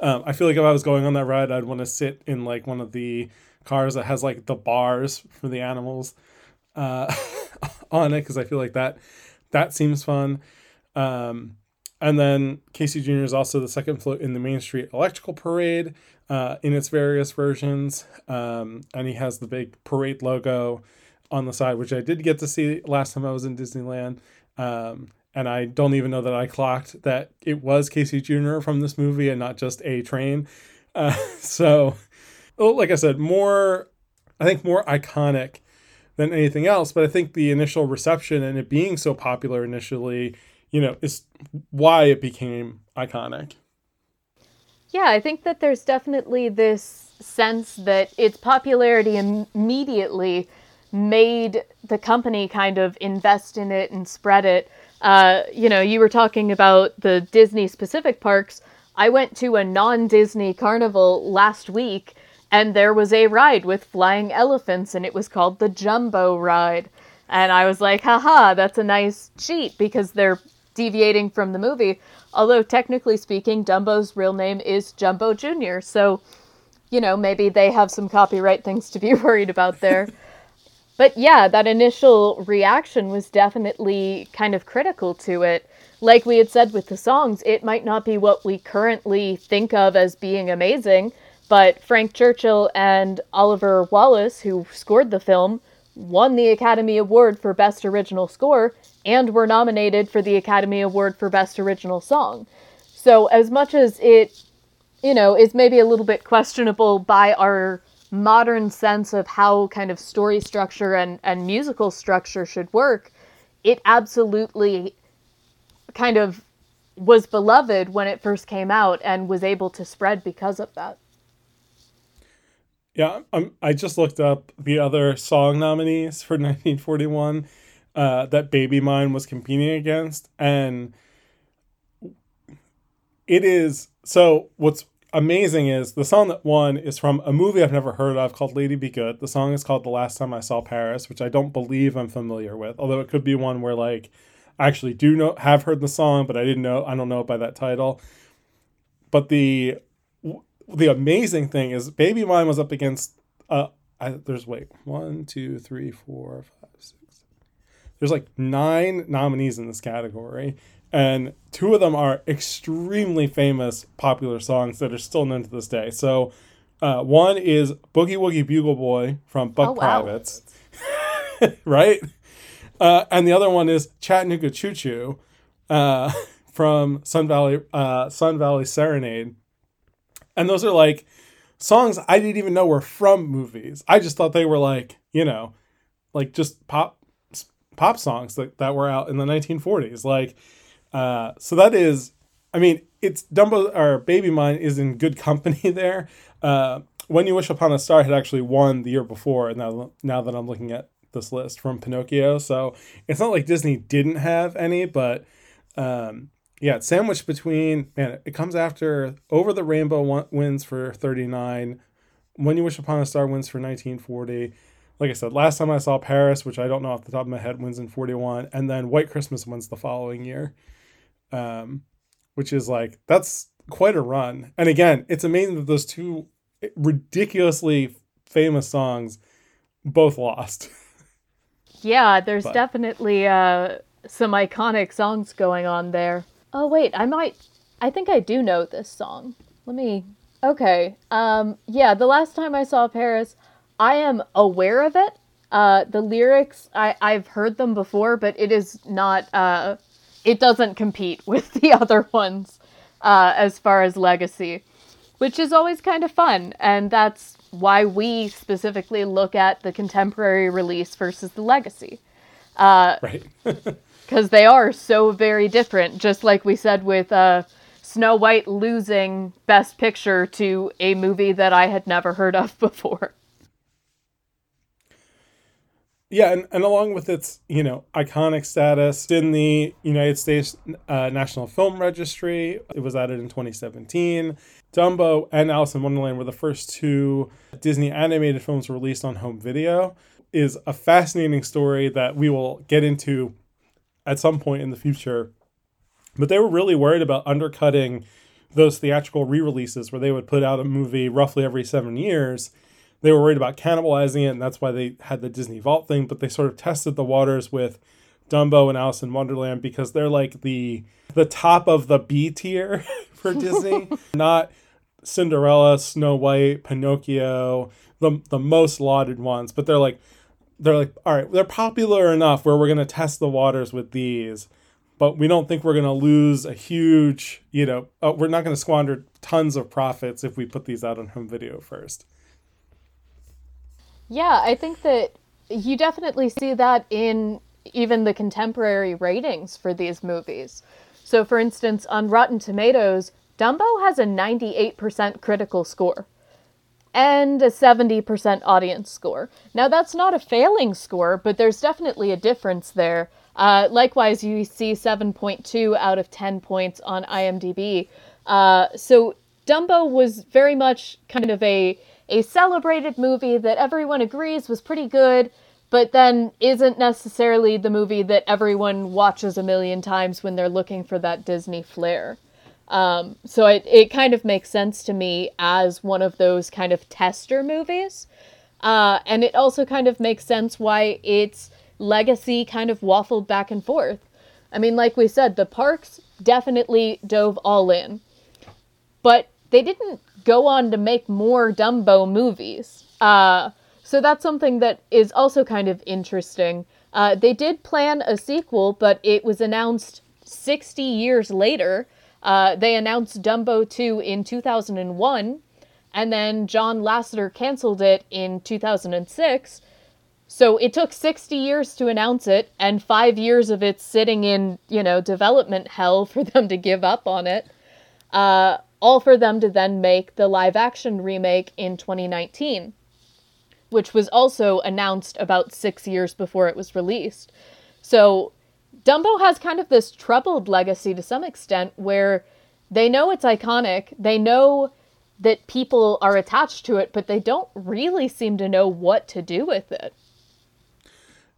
Um, I feel like if I was going on that ride, I'd want to sit in like one of the cars that has like the bars for the animals uh, <laughs> on it because I feel like that that seems fun. Um, and then Casey Jr. is also the second float in the Main Street Electrical Parade uh, in its various versions. Um, and he has the big parade logo on the side, which I did get to see last time I was in Disneyland. Um, and I don't even know that I clocked that it was Casey Jr. from this movie and not just a train. Uh, <laughs> so, like I said, more, I think more iconic than anything else. But I think the initial reception and it being so popular initially you know, is why it became iconic. Yeah, I think that there's definitely this sense that its popularity immediately made the company kind of invest in it and spread it. Uh, you know, you were talking about the Disney specific parks. I went to a non Disney carnival last week and there was a ride with flying elephants and it was called the Jumbo Ride. And I was like, haha, that's a nice cheat because they're deviating from the movie. Although technically speaking, Dumbo's real name is Jumbo Jr. So, you know, maybe they have some copyright things to be <laughs> worried about there. But yeah, that initial reaction was definitely kind of critical to it. Like we had said with the songs, it might not be what we currently think of as being amazing, but Frank Churchill and Oliver Wallace, who scored the film, won the Academy Award for Best Original Score and were nominated for the Academy Award for Best Original Song. So, as much as it, you know, is maybe a little bit questionable by our modern sense of how kind of story structure and, and musical structure should work, it absolutely kind of was beloved when it first came out and was able to spread because of that. Yeah, I'm, I just looked up the other song nominees for <laughs> 1941 uh, that Baby Mine was competing against, and it is so. What's amazing is the song that won is from a movie I've never heard of called Lady Be Good. The song is called The Last Time I Saw Paris, which I don't believe I'm familiar with, although it could be one where like I actually do know have heard the song, but I didn't know I don't know it by that title. But the the amazing thing is Baby Mine was up against uh I, there's wait one two three four five six there's like nine nominees in this category and two of them are extremely famous popular songs that are still known to this day so uh, one is boogie woogie bugle boy from buck oh, wow. privates <laughs> right uh, and the other one is chattanooga choo choo uh, <laughs> from sun valley uh, sun valley serenade and those are like songs I didn't even know were from movies. I just thought they were like, you know, like just pop pop songs that, that were out in the 1940s. Like, uh, so that is, I mean, it's Dumbo or Baby Mine is in good <laughs> company there. Uh, when You Wish Upon a Star had actually won the year before, and now now that I'm looking at this list from Pinocchio, so it's not like Disney didn't have any, but um, yeah, it's sandwiched between man. It comes after Over the Rainbow wins for thirty nine. When You Wish Upon a Star wins for nineteen forty. Like I said, last time I saw Paris, which I don't know off the top of my head, wins in forty one, and then White Christmas wins the following year, um, which is like that's quite a run. And again, it's amazing that those two ridiculously famous songs, both lost. <laughs> Yeah, there's but. definitely uh, some iconic songs going on there. Oh wait, I might. I think I do know this song. Let me. Okay. Um. Yeah. The last time I saw Paris, I am aware of it. Uh, the lyrics, I I've heard them before, but it is not. Uh, it doesn't compete <laughs> with the other ones, uh, as far as legacy, which is always kind of fun, and that's why we specifically look at the contemporary release versus the legacy. Uh, <laughs> right. <laughs> Because they are so very different, just like we said with uh, Snow White losing Best Picture to a movie that I had never heard of before. Yeah, and, and along with its, you know, iconic status in the United States uh, National Film Registry, it was added in 2017. Dumbo and Alice in Wonderland were the first two Disney animated films released on home video. Is a fascinating story that we will get into at some point in the future. But they were really worried about undercutting those theatrical re-releases where they would put out a movie roughly every seven years they were worried about cannibalizing it, and that's why they had the Disney Vault thing. But they sort of tested the waters with Dumbo and Alice in Wonderland because they're like the the top of the B tier <laughs> for Disney, <laughs> not Cinderella, Snow White, Pinocchio, the the most lauded ones. But they're like they're like all right, they're popular enough where we're gonna test the waters with these. But we don't think we're going to lose a huge, you know, uh, we're not going to squander tons of profits if we put these out on home video first. Yeah, I think that you definitely see that in even the contemporary ratings for these movies. So, for instance, on Rotten Tomatoes, Dumbo has a 98% critical score and a 70% audience score. Now, that's not a failing score, but there's definitely a difference there. Uh, likewise, you see 7.2 out of 10 points on IMDb. Uh, so, Dumbo was very much kind of a a celebrated movie that everyone agrees was pretty good, but then isn't necessarily the movie that everyone watches a million times when they're looking for that Disney flair. Um, so it, it kind of makes sense to me as one of those kind of tester movies. Uh, and it also kind of makes sense why its legacy kind of waffled back and forth. I mean, like we said, the parks definitely dove all in. But they didn't go on to make more Dumbo movies. Uh, so that's something that is also kind of interesting. Uh, they did plan a sequel, but it was announced 60 years later. Uh, they announced Dumbo 2 in 2001, and then John Lasseter canceled it in 2006. So it took 60 years to announce it, and five years of it sitting in, you know, development hell <laughs> for them to give up on it. Uh, all for them to then make the live action remake in 2019, which was also announced about six years before it was released. So Dumbo has kind of this troubled legacy to some extent where they know it's iconic, they know that people are attached to it, but they don't really seem to know what to do with it.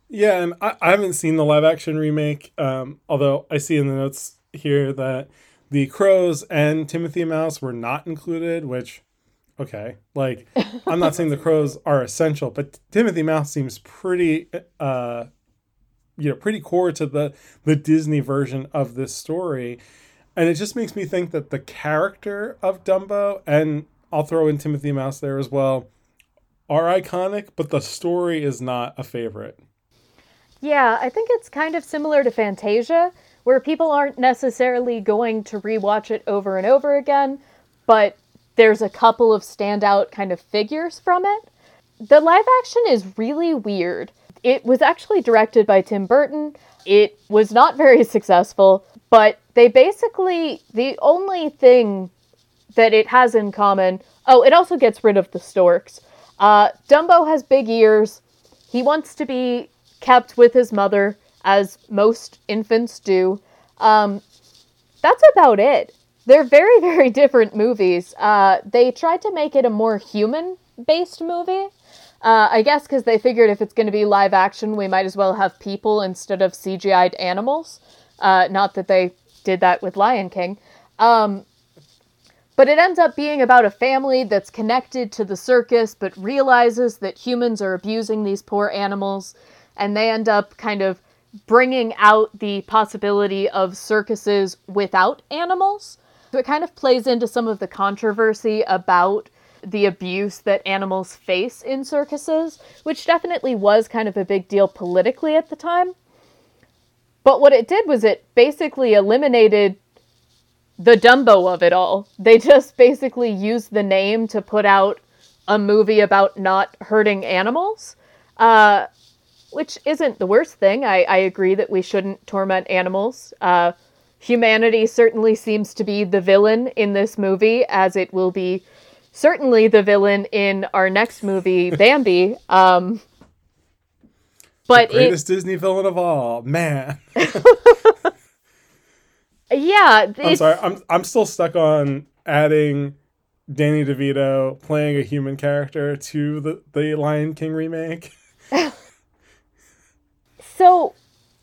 Yeah, and I, I haven't seen the live action remake, um, although I see in the notes here that the crows and Timothy Mouse were not included, which okay, like I'm not saying the crows are essential, but Timothy Mouse seems pretty uh you know, pretty core to the the Disney version of this story. And it just makes me think that the character of Dumbo and I'll throw in Timothy Mouse there as well are iconic, but the story is not a favorite. Yeah, I think it's kind of similar to Fantasia where people aren't necessarily going to rewatch it over and over again, but there's a couple of standout kind of figures from it. The live action is really weird. It was actually directed by Tim Burton. It was not very <laughs> successful, but they basically, the only thing that it has in common oh, it also gets rid of the storks. Uh, Dumbo has big ears. He wants to be kept with his mother as most infants do. Um, that's about it. They're very, <laughs> very different movies. Uh, they tried to make it a more human based movie. Uh, I guess because they figured if it's going to be live action, we might as well have people instead of CGI'd animals. Uh, not that they did that with Lion King. Um, But it ends up being about a family that's connected to the circus, but realizes that humans are abusing these poor animals. And they end up kind of bringing out the possibility of circuses without animals. So it kind of plays into some of the controversy about the abuse that animals face in circuses, which definitely was kind of a big deal politically at the time. But what it did was it basically eliminated the Dumbo of it all. They <laughs> just basically used the name to put out a movie about not hurting animals, uh, which isn't the worst thing. I, I agree that we shouldn't torment animals. Uh, humanity certainly seems to be the villain in this movie, as it will be certainly the villain in our next movie, <laughs> Bambi. Um, but the greatest it, Disney villain of all, man. <laughs> yeah, I'm sorry. I'm I'm still stuck on adding Danny DeVito playing a human character to the the Lion King remake. <laughs> so,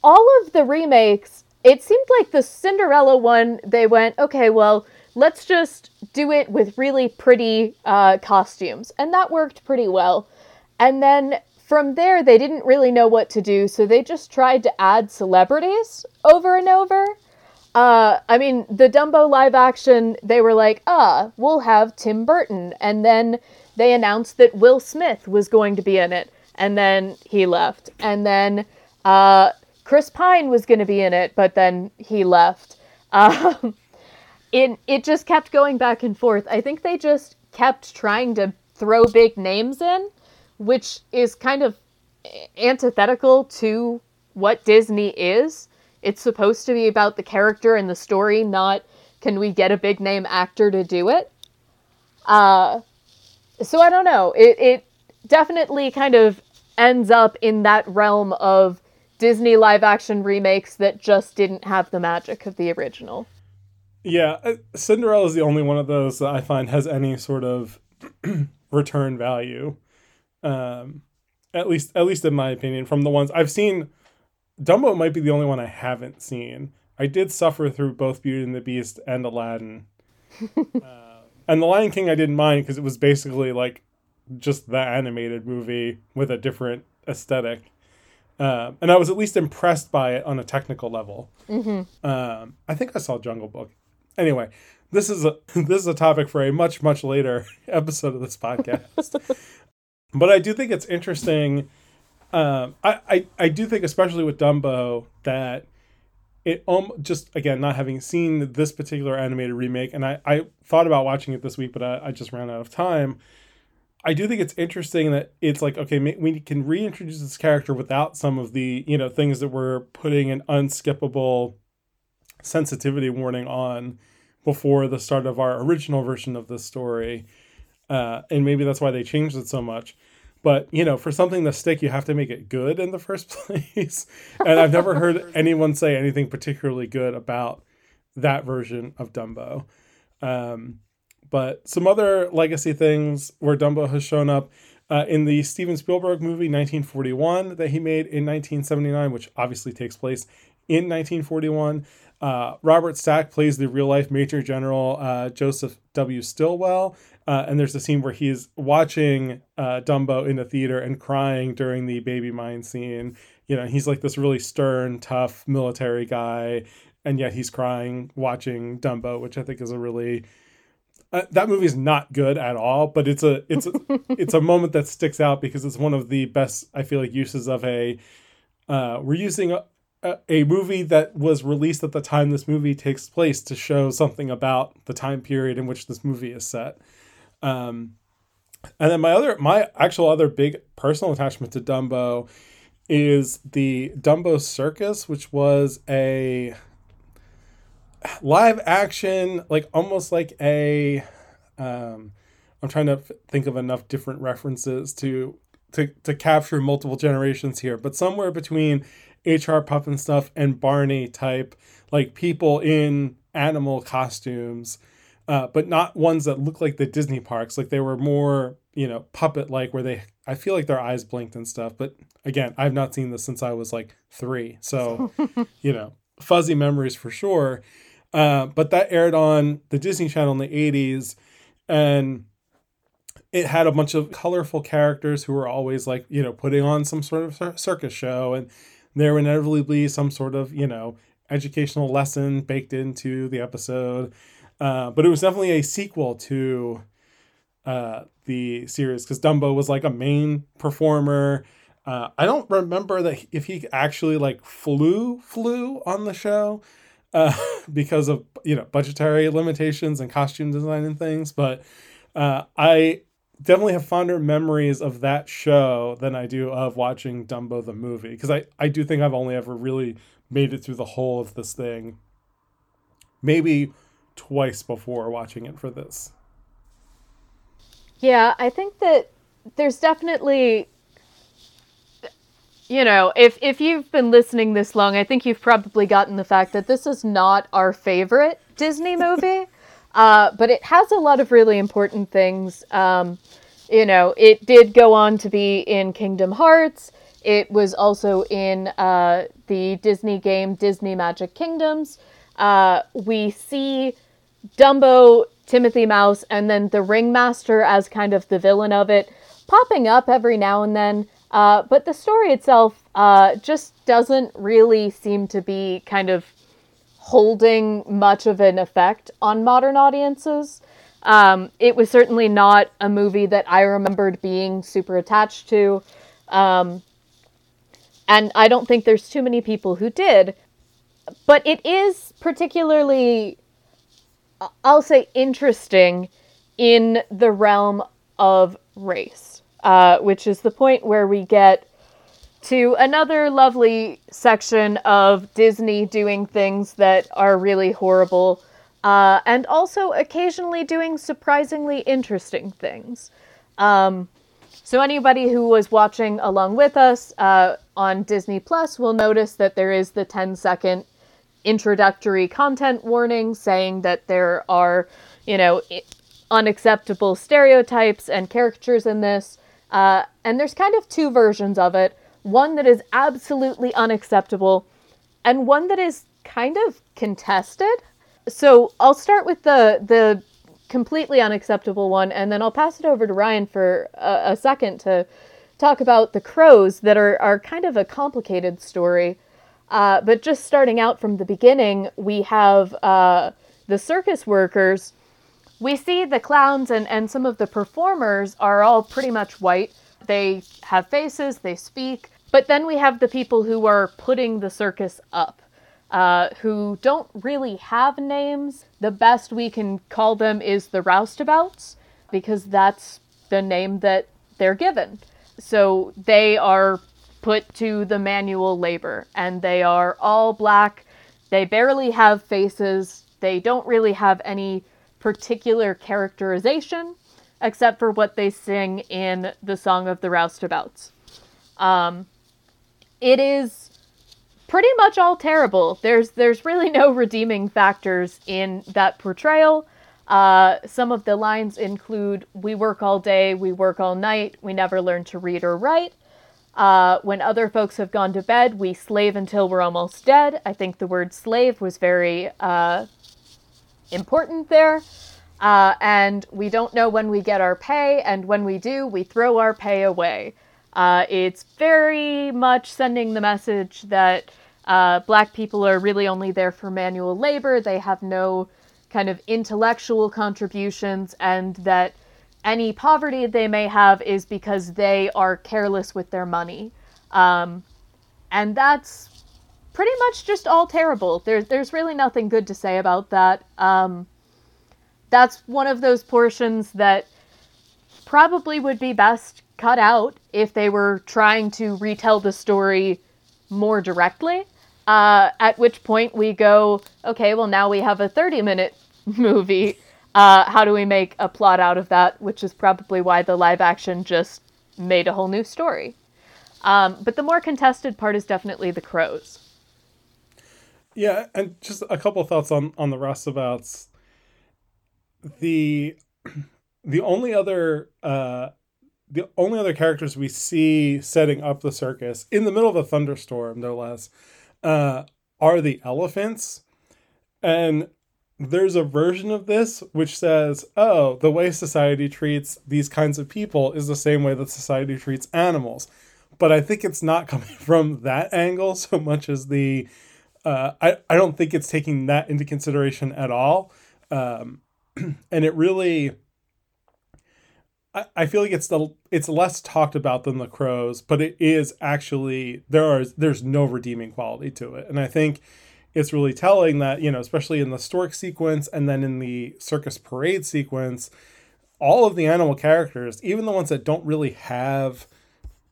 all of the remakes, it seemed like the Cinderella one. They went, okay, well, let's just do it with really pretty uh, costumes, and that worked pretty well. And then from there, they didn't really know what to do, so they just tried to add celebrities over and over. Uh, I mean, the Dumbo live action, they were like, ah, we'll have Tim Burton. And then they announced that Will Smith was going to be in it. And then he left. And then uh, Chris Pine was going to be in it, but then he left. <laughs> Um, it, it just kept going back and forth. I think they just kept trying to throw big names in which is kind of antithetical to what Disney is. It's supposed to be about the character and the story, not can we get a big name actor to do it? Uh, so I don't know. It, it definitely kind of ends up in that realm of Disney live action remakes that just didn't have the magic of the original. Yeah, uh, Cinderella is the only one of those that I find has any sort of <clears throat> return value. Um, at least, at least in my opinion, from the ones I've seen, Dumbo might be the only one I haven't seen. I did suffer through both Beauty and the Beast and Aladdin, uh, <laughs> and The Lion King I didn't mind because it was basically like just the animated movie with a different aesthetic. Uh, and I was at least impressed by it on a technical level. Mm-hmm. Um, I think I saw Jungle Book. Anyway, this is a <laughs> this is a topic for a much much later <laughs> episode of this podcast. <laughs> But I do think it's interesting. Um, I, I, I do think, especially with Dumbo, that it um just again not having seen this particular animated remake, and I, I thought about watching it this week, but I, I just ran out of time. I do think it's interesting that it's like okay, we can reintroduce this character without some of the you know things that we're putting an unskippable sensitivity warning on before the start of our original version of the story uh, and maybe that's why they changed it so much. But you know, for something to stick, you have to make it good in the first <laughs> place. and I've never heard <laughs> anyone say anything particularly good about that version of Dumbo. Um, but some other legacy things where Dumbo has shown up uh, in the Steven Spielberg movie 1941 that he made in 1979, which obviously takes place in 1941. Uh, Robert Stack plays the real life Major General uh, Joseph W. Stilwell, uh, and there's a scene where he's watching uh, Dumbo in the theater and crying during the baby mine scene. You know, he's like this really stern, tough military guy, and yet he's crying watching Dumbo, which I think is a really uh, that movie is not good at all, but it's a it's a, <laughs> it's a moment that sticks out because it's one of the best I feel like uses of a uh, we're using a, a movie that was released at the time this movie takes place to show something about the time period in which this movie is set. Um, and then my other, my actual other big personal attachment to Dumbo is the Dumbo Circus, which was a live action, like almost like a. Um, I'm trying to think of enough different references to to to capture multiple generations here, but somewhere between HR Pufnstuf and Barney type, like people in animal costumes uh, but not ones that look like the Disney parks. Like they were more, you know, puppet like, where they, I feel like their eyes blinked and stuff. But again, I've not seen this since I was like three. So, <laughs> you know, fuzzy memories for sure. Uh, but that aired on the Disney Channel in the 80s. And it had a bunch of colorful characters who were always like, you know, putting on some sort of circus show. And there would inevitably be some sort of, you know, educational lesson baked into the episode. Uh, but it was definitely a sequel to uh, the series because Dumbo was like a main performer. Uh, I don't remember that if he actually like flew flew on the show uh, <laughs> because of you know budgetary limitations and costume design and things. But uh, I definitely have fonder memories of that show than I do of watching Dumbo the movie because I I do think I've only ever really made it through the whole of this thing. Maybe twice before watching it for this. Yeah, I think that there's definitely you know, if if you've been listening this long, I think you've probably gotten the fact that this is not our favorite Disney <laughs> movie. uh, but it has a lot of really important things. Um, you know, it did go on to be in Kingdom Hearts. It was also in uh, the Disney game Disney Magic Kingdoms. Uh, we see Dumbo, Timothy Mouse, and then the Ringmaster as kind of the villain of it, popping up every now and then. Uh, but the story itself uh, just doesn't really seem to be kind of holding much of an effect on modern audiences. Um, it was certainly not a movie that I remembered being super attached to. Um, and I don't think there's too many people who did. But it is particularly I'll say interesting in the realm of race, uh, which is the point where we get to another lovely section of Disney doing things that are really horrible, uh, and also occasionally doing surprisingly interesting things. Um, so anybody who was watching along with us uh, on Disney Plus will notice that there is the 10 second introductory content warning saying that there are, you know, unacceptable stereotypes and caricatures in this. Uh, and there's kind of two versions of it one that is absolutely unacceptable, and one that is kind of contested. So I'll start with the the completely unacceptable one, and then I'll pass it over to Ryan for a, a second to talk about the crows that are are kind of a complicated story. Uh, but just starting out from the beginning, we have uh, the circus workers. We see the clowns and, and some of the performers are all pretty much white. They have faces, they speak. But then we have the people who are putting the circus up, uh, who don't really have names. The best we can call them is the roustabouts, because that's the name that they're given. So they are put to the manual labor, and they are all black. They barely have faces. They don't really have any particular characterization except for what they sing in the Song of the Roustabouts. Um, it is pretty much all terrible. There's there's really no redeeming factors in that portrayal. Uh, some of the lines include "We work all day, we work all night, we never learn to read or write." Uh, when other folks have gone to bed, we slave until we're almost dead. I think the word slave was very uh, important there. Uh, and we don't know when we get our pay, and when we do, we throw our pay away. Uh, it's very much sending the message that uh, black people are really only there for manual labor. They have no kind of intellectual contributions, and that any poverty they may have is because they are careless with their money. Um, and that's pretty much just all terrible. There's there's really nothing good to say about that. Um, that's one of those portions that probably would be best cut out if they were trying to retell the story more directly. Uh, at which point we go, okay, well now we have a 30 minute <laughs> movie uh, how do we make a plot out of that? Which is probably why the live action just made a whole new story. Um, but the more contested part is definitely the crows. Yeah, and just a couple thoughts on on the roustabouts. The <clears throat> the only other uh, the only other characters we see setting up the circus in the middle of a thunderstorm, no less, uh, are the elephants. And there's a version of this which says, oh, the way society treats these kinds of people is the same way that society treats animals. But I think it's not <laughs> coming from that angle so much as the, uh, I, I don't think it's taking that into consideration at all. Um, <clears throat> and it really, I, I feel like it's the it's less talked about than the crows, but it is actually there are there's no redeeming quality to it, and I think it's really telling that you know especially in the stork sequence and then in the circus parade sequence all of the animal characters even the ones that don't really have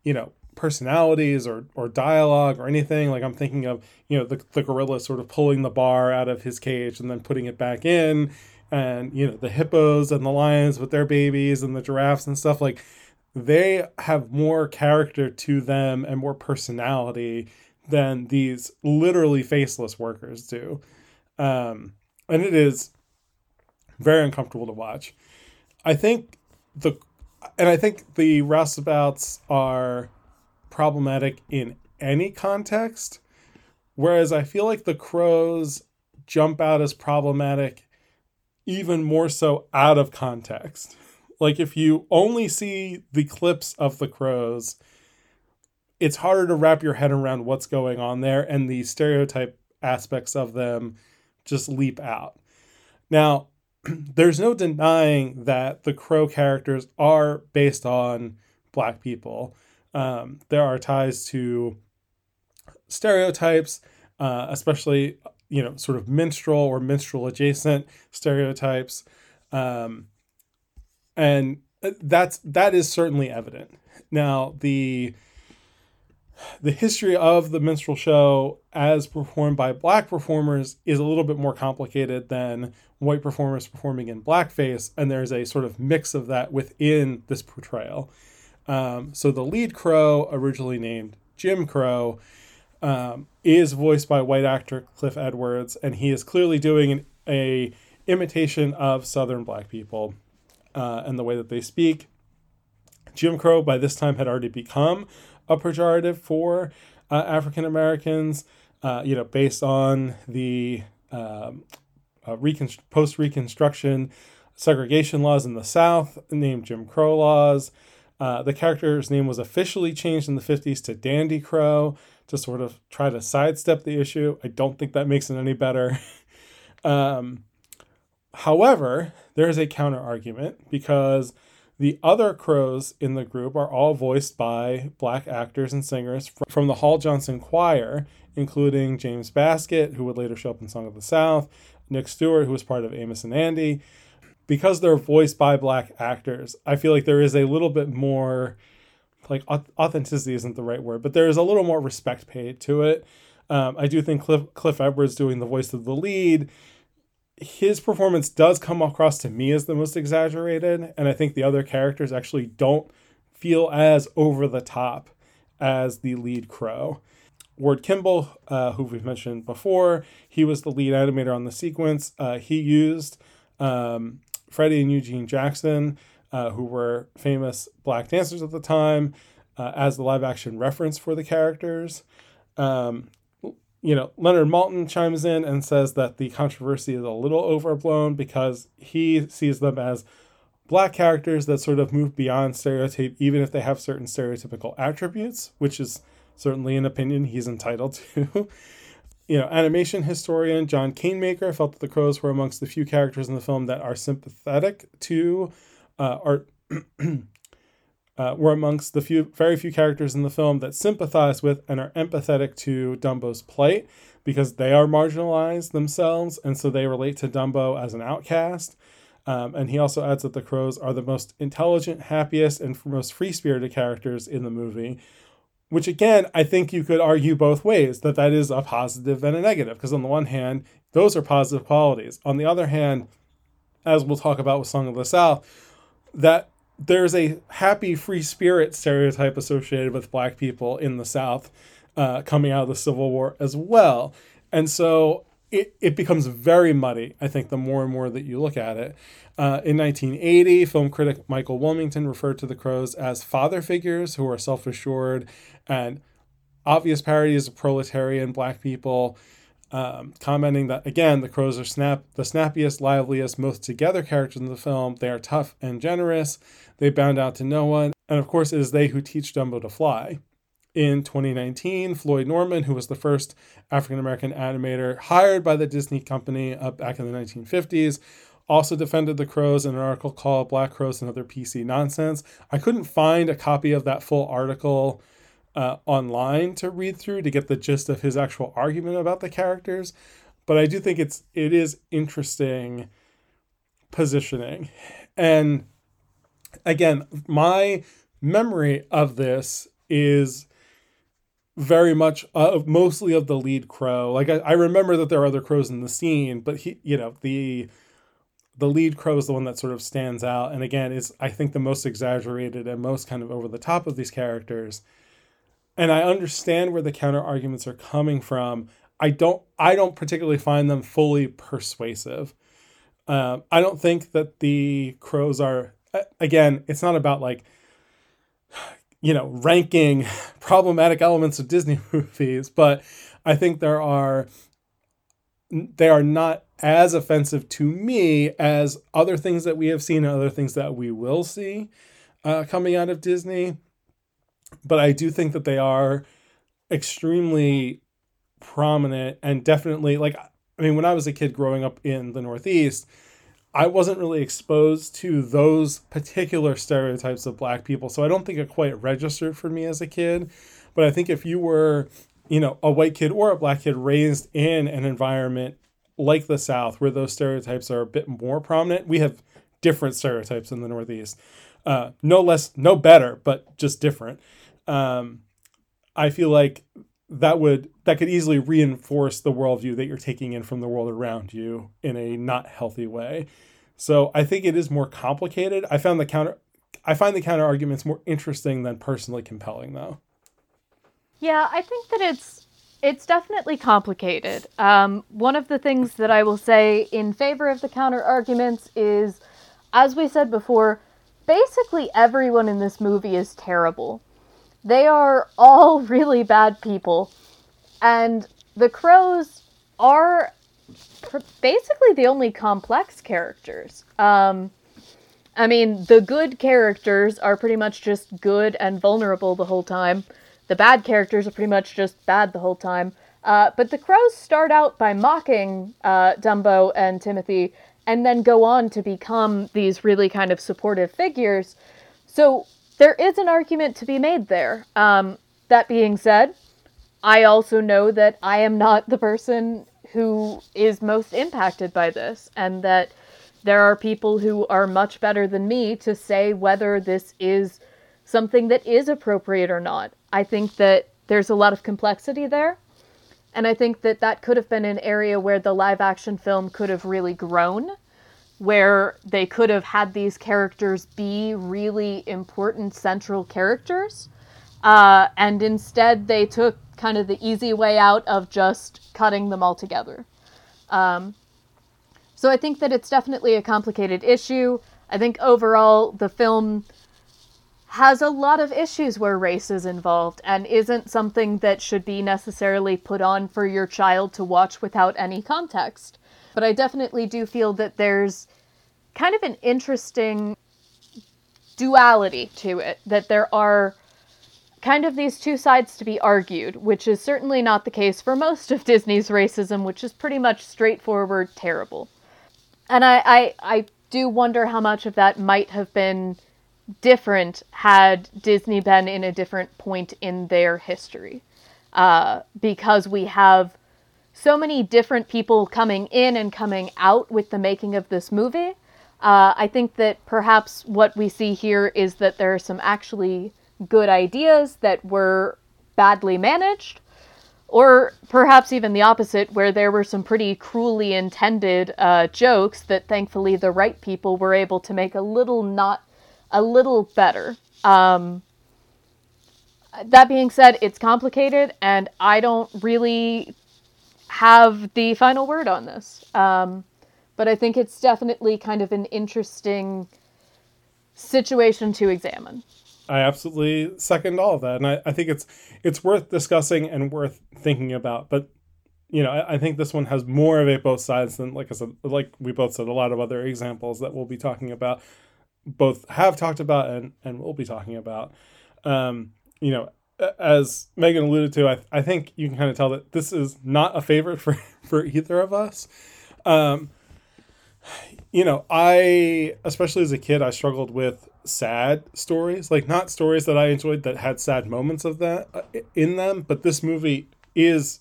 you know personalities or or dialogue or anything like i'm thinking of you know the, the gorilla sort of pulling the bar out of his cage and then putting it back in and you know the hippos and the lions with their babies and the giraffes and stuff like they have more character to them and more personality than these literally faceless workers do. Um, and it is very uncomfortable to watch. I think the and I think the roustabouts are problematic in any context, whereas I feel like the crows jump out as problematic even more so out of context. Like if you only see the clips of the crows it's harder to wrap your head around what's going on there and the stereotype aspects of them just leap out. Now, <clears throat> there's no denying that the crow characters are based on black people. Um, there are ties to stereotypes, uh, especially you know sort of minstrel or minstrel adjacent stereotypes, um, and uh, that's that is certainly evident. Now the the history of the minstrel show as performed by black performers is a little bit more complicated than white performers performing in blackface, and there's a sort of mix of that within this portrayal. Um, so the lead crow, originally named Jim Crow, um, is voiced by white actor Cliff Edwards, and he is clearly doing an a imitation of Southern black people uh, and the way that they speak. Jim Crow by this time had already become a pejorative for uh, African Americans, uh, you know, based on the um, uh, post Reconstruction segregation laws in the South, named Jim Crow laws. Uh, the character's name was officially changed in the 50s to Dandy Crow to sort of try to sidestep the issue. I don't think that makes it any better. <laughs> um, however, there is a counter argument because the other crows in the group are all voiced by black actors and singers from the Hall Johnson Choir, including James Baskett, who would later show up in Song of the South, Nick Stewart, who was part of Amos and Andy. Because they're voiced by black actors, I feel like there is a little bit more, like authenticity isn't the right word, but there is a little more respect paid to it. Um, I do think Cliff, Cliff Edwards doing the voice of the lead his performance does come across to me as the most exaggerated, and I think the other characters actually don't feel as over the top as the lead crow. Ward Kimball, uh, who we've mentioned before, he was the lead animator on the sequence. Uh, he used um, Freddie and Eugene Jackson, uh, who were famous black dancers at the time, uh, as the live action reference for the characters. Um, you know, Leonard Maltin chimes in and says that the controversy is a little overblown because he sees them as black characters that sort of move beyond stereotype, even if they have certain stereotypical attributes, which is certainly an opinion he's entitled to. <laughs> you know, animation historian John Canemaker felt that the crows were amongst the few characters in the film that are sympathetic to, uh, <clears throat> uh, were amongst the few, very few characters in the film that sympathize with and are empathetic to Dumbo's plight because they are marginalized themselves, and so they relate to Dumbo as an outcast. Um, and he also adds that the crows are the most intelligent, happiest, and most free spirited characters in the movie. Which again, I think you could argue both ways that that is a positive and a negative. Because on the one hand, those are positive qualities. On the other hand, as we'll talk about with Song of the South, that there's a happy free spirit stereotype associated with black people in the South uh, coming out of the Civil War as well. And so it, it becomes very muddy, I think, the more and more that you look at it. Uh, in 1980, film critic Michael Wilmington referred to the Crows as father figures who are self assured and obvious parodies of proletarian black people. um, commenting that again the crows are snap the snappiest, liveliest, most together characters in the film. They are tough and generous. They bound out to no one, and of course, it is they who teach Dumbo to fly. In 2019, Floyd Norman, who was the first African American animator hired by the Disney company uh, back in the 1950s, also defended the crows in an article called Black Crows and Other PC Nonsense. I couldn't find a copy of that full article uh, online to read through to get the gist of his actual argument about the characters, but I do think it's it is interesting positioning. And again, my memory of this is very much uh, mostly of the lead crow. Like I, I remember that there are other crows in the scene, but he, you know, the the lead crow is the one that sort of stands out. And again is i think the most exaggerated and most kind of over the top of these characters. And i understand where the counter arguments are coming from. I don't i don't particularly find them fully persuasive. Um, i don't think that the crows are again it's not about like you know ranking <laughs> problematic elements of disney <laughs> movies but i think there are they are not as offensive to me as other things that we have seen and other things that we will see uh, coming out of Disney. But I do think that they are extremely prominent and definitely like I mean when I was a kid growing up in the Northeast, I wasn't really exposed to those particular stereotypes of black people. So I don't think it quite registered for me as a kid. But I think if you were, you know, a white kid or a black kid raised in an environment like the South, where those stereotypes are a bit more prominent, we have different stereotypes in the Northeast. Uh, no less, no better, but just different. Um, I feel like that would that could easily reinforce the worldview that you're taking in from the world around you in a not healthy way. So I think it is more complicated. I found the counter I find the counter arguments more interesting than personally compelling though. Yeah, I think that it's it's definitely complicated. Um, one of the things that I will say in favor of the counter arguments is, as we said before, basically everyone in this movie is terrible. They are all <laughs> really bad people. And the crows are basically the only complex characters. Um, I mean, the good characters are pretty much just good and vulnerable the whole time. The bad characters are pretty much just bad the whole time. Uh, but the crows start out by mocking uh, Dumbo and Timothy and then go on to become these really kind of supportive figures. So there is an argument to be made there. Um, that being said, I also know that I am not the person who is most impacted by this, and that there are people who are much better than me to say whether this is something that is appropriate or not. I think that there's a lot of complexity there. And I think that that could have been an area where the live action film could have really grown, where they could have had these characters be really important central characters. Uh, and instead, they took kind of the easy way out of just cutting them all together. Um, so I think that it's definitely a complicated issue. I think overall, the film has a lot of issues where race is involved and isn't something that should be necessarily put on for your child to watch without any context. But I definitely do feel that there's kind of an interesting duality to it, that there are kind of these two sides to be argued, which is certainly not the case for most of <laughs> Disney's racism, which is pretty much straightforward terrible. And I, I, I do wonder how much of that might have been different had Disney been in a different point in their history. Uh, because we have so many different people coming in and coming out with the making of this movie. Uh, I think that perhaps what we see here is that there are some actually good ideas that were badly managed, or perhaps even the opposite, where there were some pretty cruelly intended uh, jokes that thankfully the right people were able to make a little not a little better. Um, that being said, it's complicated, and I don't really have the final word on this. Um, but I think it's definitely kind of an interesting situation to examine. I absolutely second all of that, and I, I think it's it's worth discussing and worth thinking about. But you know, I, I think this one has more of a both sides than, like I said, like we both said, a lot of other examples that we'll be talking about, both have talked about and and we'll be talking about. Um, you know, as Megan alluded to, I, I think you can kind of tell that this is not a favorite for, <laughs> for either of us. Um, you know, I, especially as a kid, I struggled with sad stories, like not stories that I enjoyed that had sad moments of that uh, in them, but this movie is,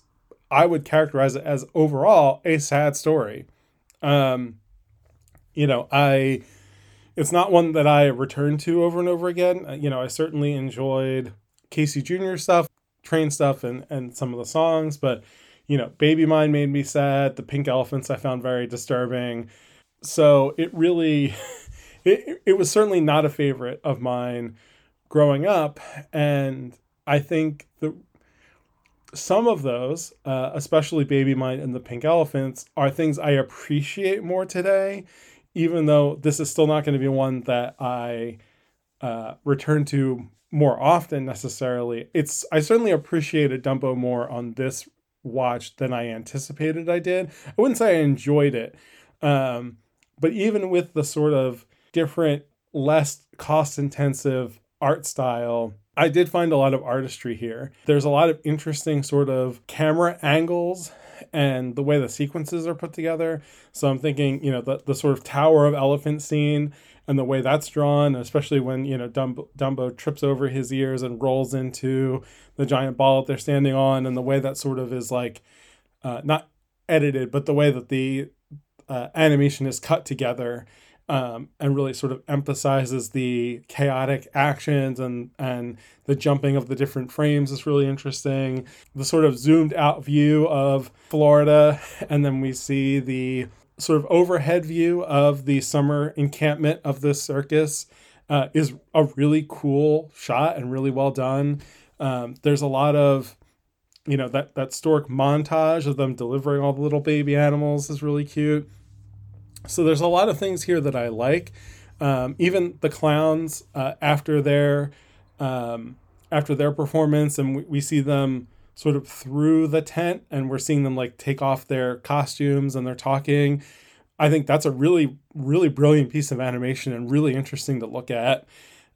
I would characterize it as overall a sad story. Um, you know, I, it's not one that I return to over and over again. Uh, you know, I certainly enjoyed Casey Jr. stuff, train stuff, and and some of the songs. But you know, Baby Mine made me sad. The Pink Elephants I found very disturbing. So it really, <laughs> it it was certainly not a favorite of mine growing up, and I think the some of those, uh, especially Baby Mine and the Pink Elephants, are things I appreciate more today, even though this is still not going to be one that I uh, return to more often necessarily. It's I certainly appreciated Dumbo more on this watch than I anticipated I did. I wouldn't say I enjoyed it. Um, but even with the sort of different, less cost intensive art style, I did find a lot of artistry here. There's a lot of interesting sort of camera angles and the way the sequences are put together. So I'm thinking, you know, the, the sort of Tower of Elephant scene and the way that's drawn, especially when you know Dumbo, Dumbo trips over his ears and rolls into the giant ball that they're standing on, and the way that sort of is like uh, not edited, but the way that the uh, animation is cut together um, and really sort of emphasizes the chaotic actions and and the jumping of the different frames is really interesting. The sort of zoomed out view of Florida, <laughs> and then we see the sort of overhead view of the summer encampment of this circus uh, is a really cool shot and really well done. Um, there's a lot of, you know, that that stork montage of them delivering all the little baby animals is really cute. So there's a lot of things here that I like. Um, even the clowns uh, after their um, after their performance, and we, we see them sort of through the tent and we're seeing them like take off their costumes and they're talking. I think that's a really, really brilliant piece of animation and really interesting to look at.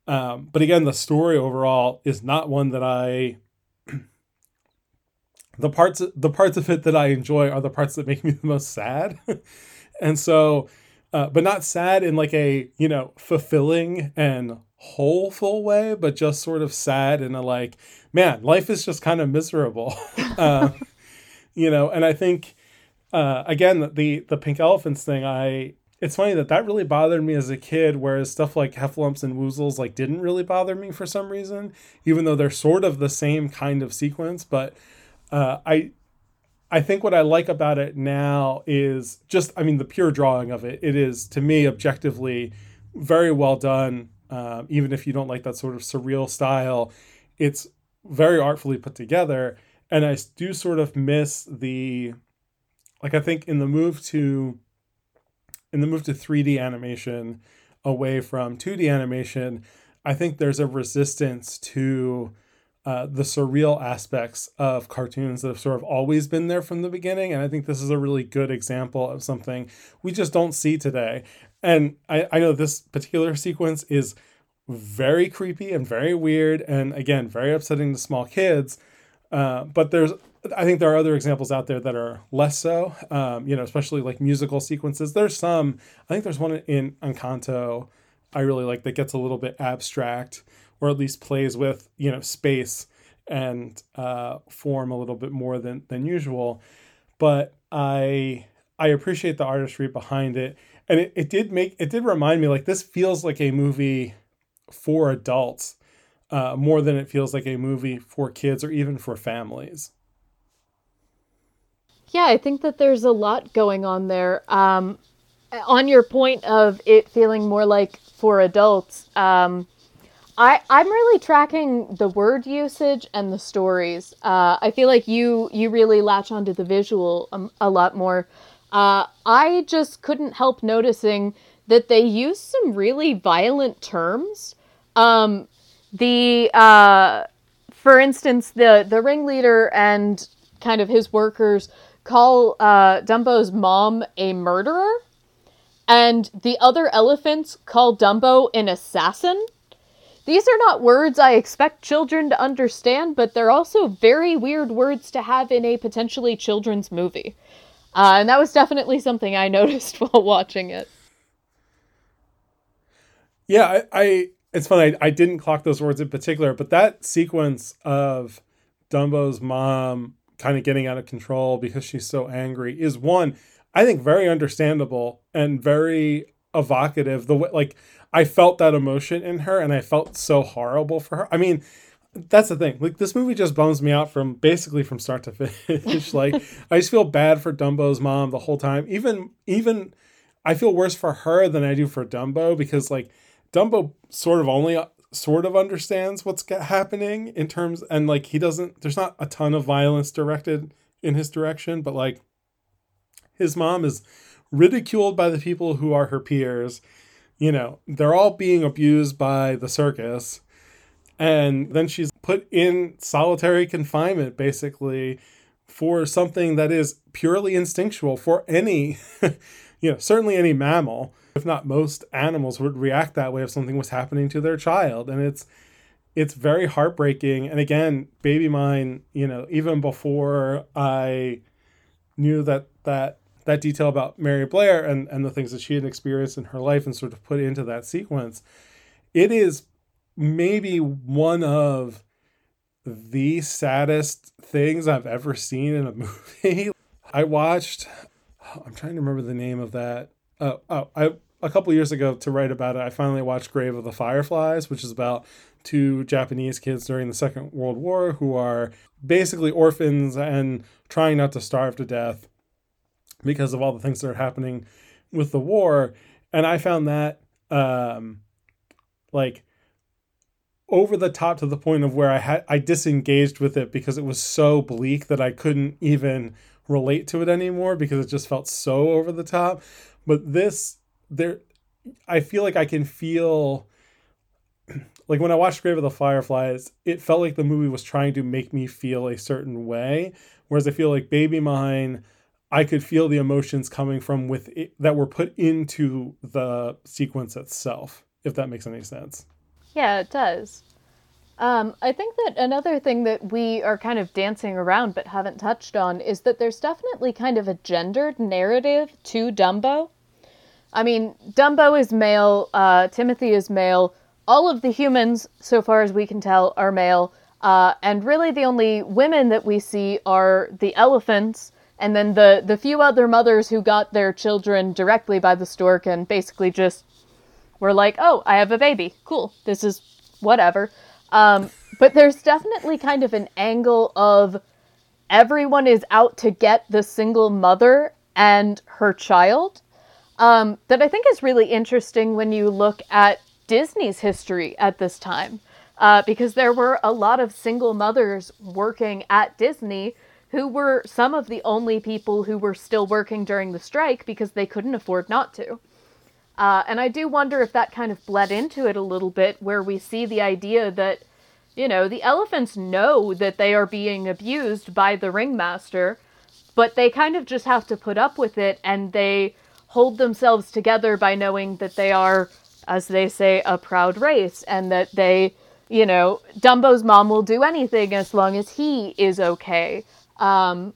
Um, but again, the story overall is not one that I. <clears throat> the parts, the parts of it that I enjoy are the parts that make me <laughs> the most sad, <laughs> and so, uh, but not sad in like a you know fulfilling and wholeful way, but just sort of sad in a like, man, life is just kind of miserable. uh, <laughs> you know, and I think uh, again the the pink elephants thing, I it's funny that that really bothered me as a kid, whereas stuff like heffalumps and woozles like didn't really bother me for some reason, even though they're sort of the same kind of sequence. But uh, I I think what I like about it now is just I mean the pure drawing of it. It is to me objectively very well done um, even if you don't like that sort of surreal style, it's very artfully put together. And I do sort of miss the, like I think in the move to, in the move to 3D animation away from 2D animation, I think there's a resistance to uh, the surreal aspects of cartoons that have sort of always been there from the beginning. And I think this is a really good example of something we just don't see today. And I, I know this particular sequence is very creepy and very weird, and again, very upsetting to small kids. Uh, but there's, I think there are other examples out there that are less so. Um, you know, especially like musical sequences. There's some. I think there's one in Encanto I really like that gets a little bit abstract, or at least plays with you know space and uh, form a little bit more than than usual. But I I appreciate the artistry behind it and it, it did make it did remind me like this feels like a movie for adults uh, more than it feels like a movie for kids or even for families yeah i think that there's a lot going on there um, on your point of it feeling more like for adults um, I, I'm really tracking the word usage and the stories. Uh, I feel like you you really latch onto the visual um, a lot more. Uh, I just couldn't help noticing that they use some really violent terms. Um, the uh, for instance, the the ringleader and kind of his workers call uh, Dumbo's mom a murderer, and the other elephants call Dumbo an assassin. These are not words I expect children to understand, but they're also very weird words to have in a potentially children's movie. Uh, and that was definitely something I <laughs> noticed while watching it. Yeah, I, I it's funny. I, I didn't clock those words in particular, but that sequence of Dumbo's mom kind of getting out of control because she's so angry is one I think very understandable and very evocative. The way like I felt that emotion in her, and I felt so horrible for her. I mean, that's the thing. Like this movie just bums me out from basically from start to <laughs> finish. like I just feel bad for Dumbo's mom the whole time. Even even I feel worse for her than I do for Dumbo because like Dumbo sort of only sort of understands what's happening in terms and like he doesn't there's not a ton of violence directed in his direction but like his mom is ridiculed by the people who are her peers. You know they're all being abused by the circus. And then she's put in solitary confinement basically for something that is purely instinctual for any <laughs> you know certainly any mammal if not most animals would react that way if something was happening to their child. And it's it's very heartbreaking. And again baby mine you know even before i knew that that that detail about mary blair and and the things that she had experienced in her life and sort of put into that sequence it is maybe one of the saddest things i've ever seen in a <laughs> movie. I watched i'm trying to remember the name of that. Oh, oh I a couple years ago to write about it, I finally watched Grave of the Fireflies, which is about two Japanese kids during the Second World War who are basically orphans and trying not to starve to death because of all the things that are happening with the war. And I found that um, like over the top to the point of where I had I disengaged with it because it was so bleak that I couldn't even relate to it anymore because it just felt so over the top. But this there I feel like I can feel <clears throat> like when I watched Grave of the Fireflies, it felt like the movie was trying to make me feel a certain way. Whereas I feel like Baby Mine, I could feel the emotions coming from with it, that were put into the sequence itself, if that makes any sense. Yeah, it does. Um, I think that another thing that we are kind of dancing around but haven't touched on is that there's definitely kind of a gendered narrative to Dumbo. I mean, Dumbo is male, uh, Timothy is male. All of the humans, so far as we can tell, are male. Uh, and really, the only women that we see are the elephants, and then the the few other mothers who got their children directly by the stork and basically just were like, "Oh, I have a baby. Cool. This is whatever." Um, but there's definitely kind of an angle of everyone is out to get the single mother and her child um, that I think is really interesting when you look at Disney's history at this time. Uh, because there were a lot of single mothers working at Disney who were some of the only people who were still working during the strike because they couldn't afford not to. Uh, and I do wonder if that kind of bled into it a little bit, where we see the idea that, you know, the elephants know that they are being abused by the ringmaster, but they kind of just have to put up with it and they hold themselves together by knowing that they are, as they say, a proud race and that they, you know, Dumbo's mom will do anything as long as he is okay. Um,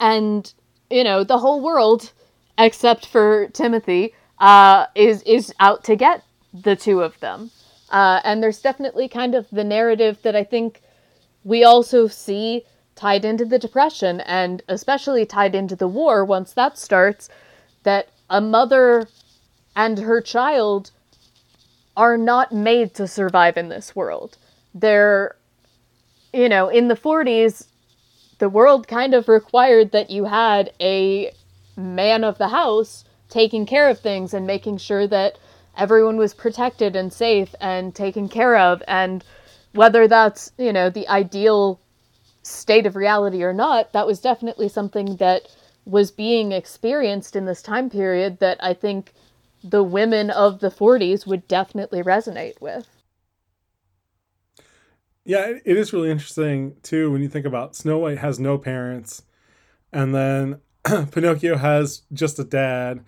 and, you know, the whole world, except for Timothy, uh, is, is out to get the two of them. Uh, and there's definitely kind of the narrative that I think we also see tied into the Depression and especially tied into the war once that starts, that a mother and her child are not made to survive in this world. They're, you know, in the 40s, the world kind of required that you had a man of the house taking care of things and making sure that everyone was protected and safe and taken care of. And whether that's, you know, the ideal state of reality or not, that was definitely something that was being experienced in this time period that I think the women of the 40s would definitely resonate with. Yeah, it is really interesting too when you think about Snow White has no parents. and then <clears throat> Pinocchio has just a dad,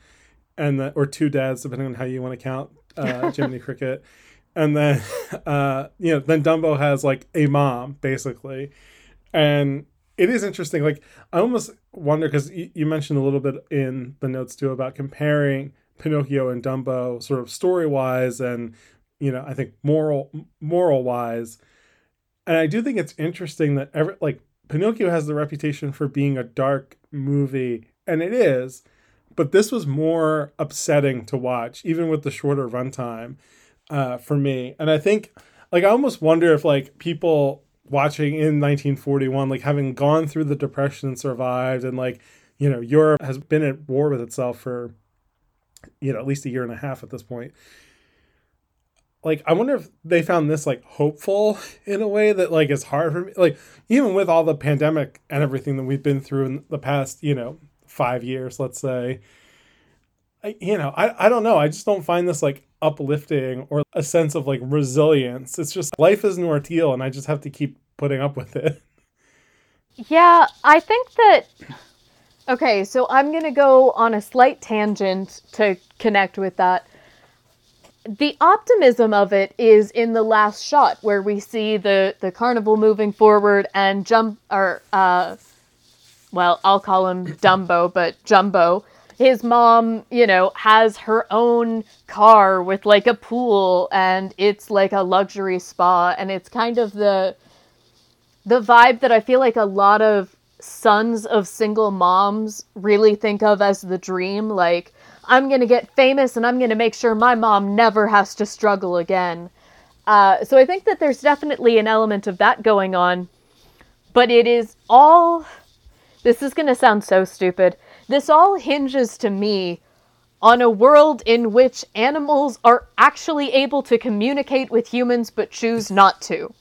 and the, or two dads depending on how you want to count uh, <laughs> Jiminy Cricket, and then <laughs> uh, you know then Dumbo has like a mom basically, and it is interesting. Like I almost wonder because y- you mentioned a little bit in the notes too about comparing Pinocchio and Dumbo, sort of story wise, and you know I think moral moral wise, and I do think it's interesting that every like Pinocchio has the reputation for being a dark movie, and it is, but this was more upsetting to watch, even with the shorter runtime, uh, for me. And I think, like, I almost wonder if like people watching in 1941, like having gone through the depression and survived, and like, you know, Europe has been at war with itself for, you know, at least a year and a half at this point like I wonder if they found this like hopeful <laughs> in a way that like is hard for me. Like even with all the pandemic and everything that we've been through in the past, you know, five years, let's say. I, you know, I, I don't know. I just don't find this like uplifting or a sense of like resilience. It's just life is an and I just have to keep putting up with it. Yeah, I think that. Okay, so I'm going to go on a slight tangent to connect with that the optimism of it is in the last shot where we see the the carnival moving forward and jump or uh well i'll call him dumbo but jumbo his mom you know has her own car with like a pool and it's like a luxury spa and it's kind of the the vibe that i feel like a lot of sons of single moms really think of as the dream like I'm going to get famous and I'm going to make sure my mom never has to struggle again. Uh, so I think that there's definitely an element of that going on. But it is all. This is going to sound so stupid. This all hinges to me on a world in which animals are actually able to communicate with humans but choose not to.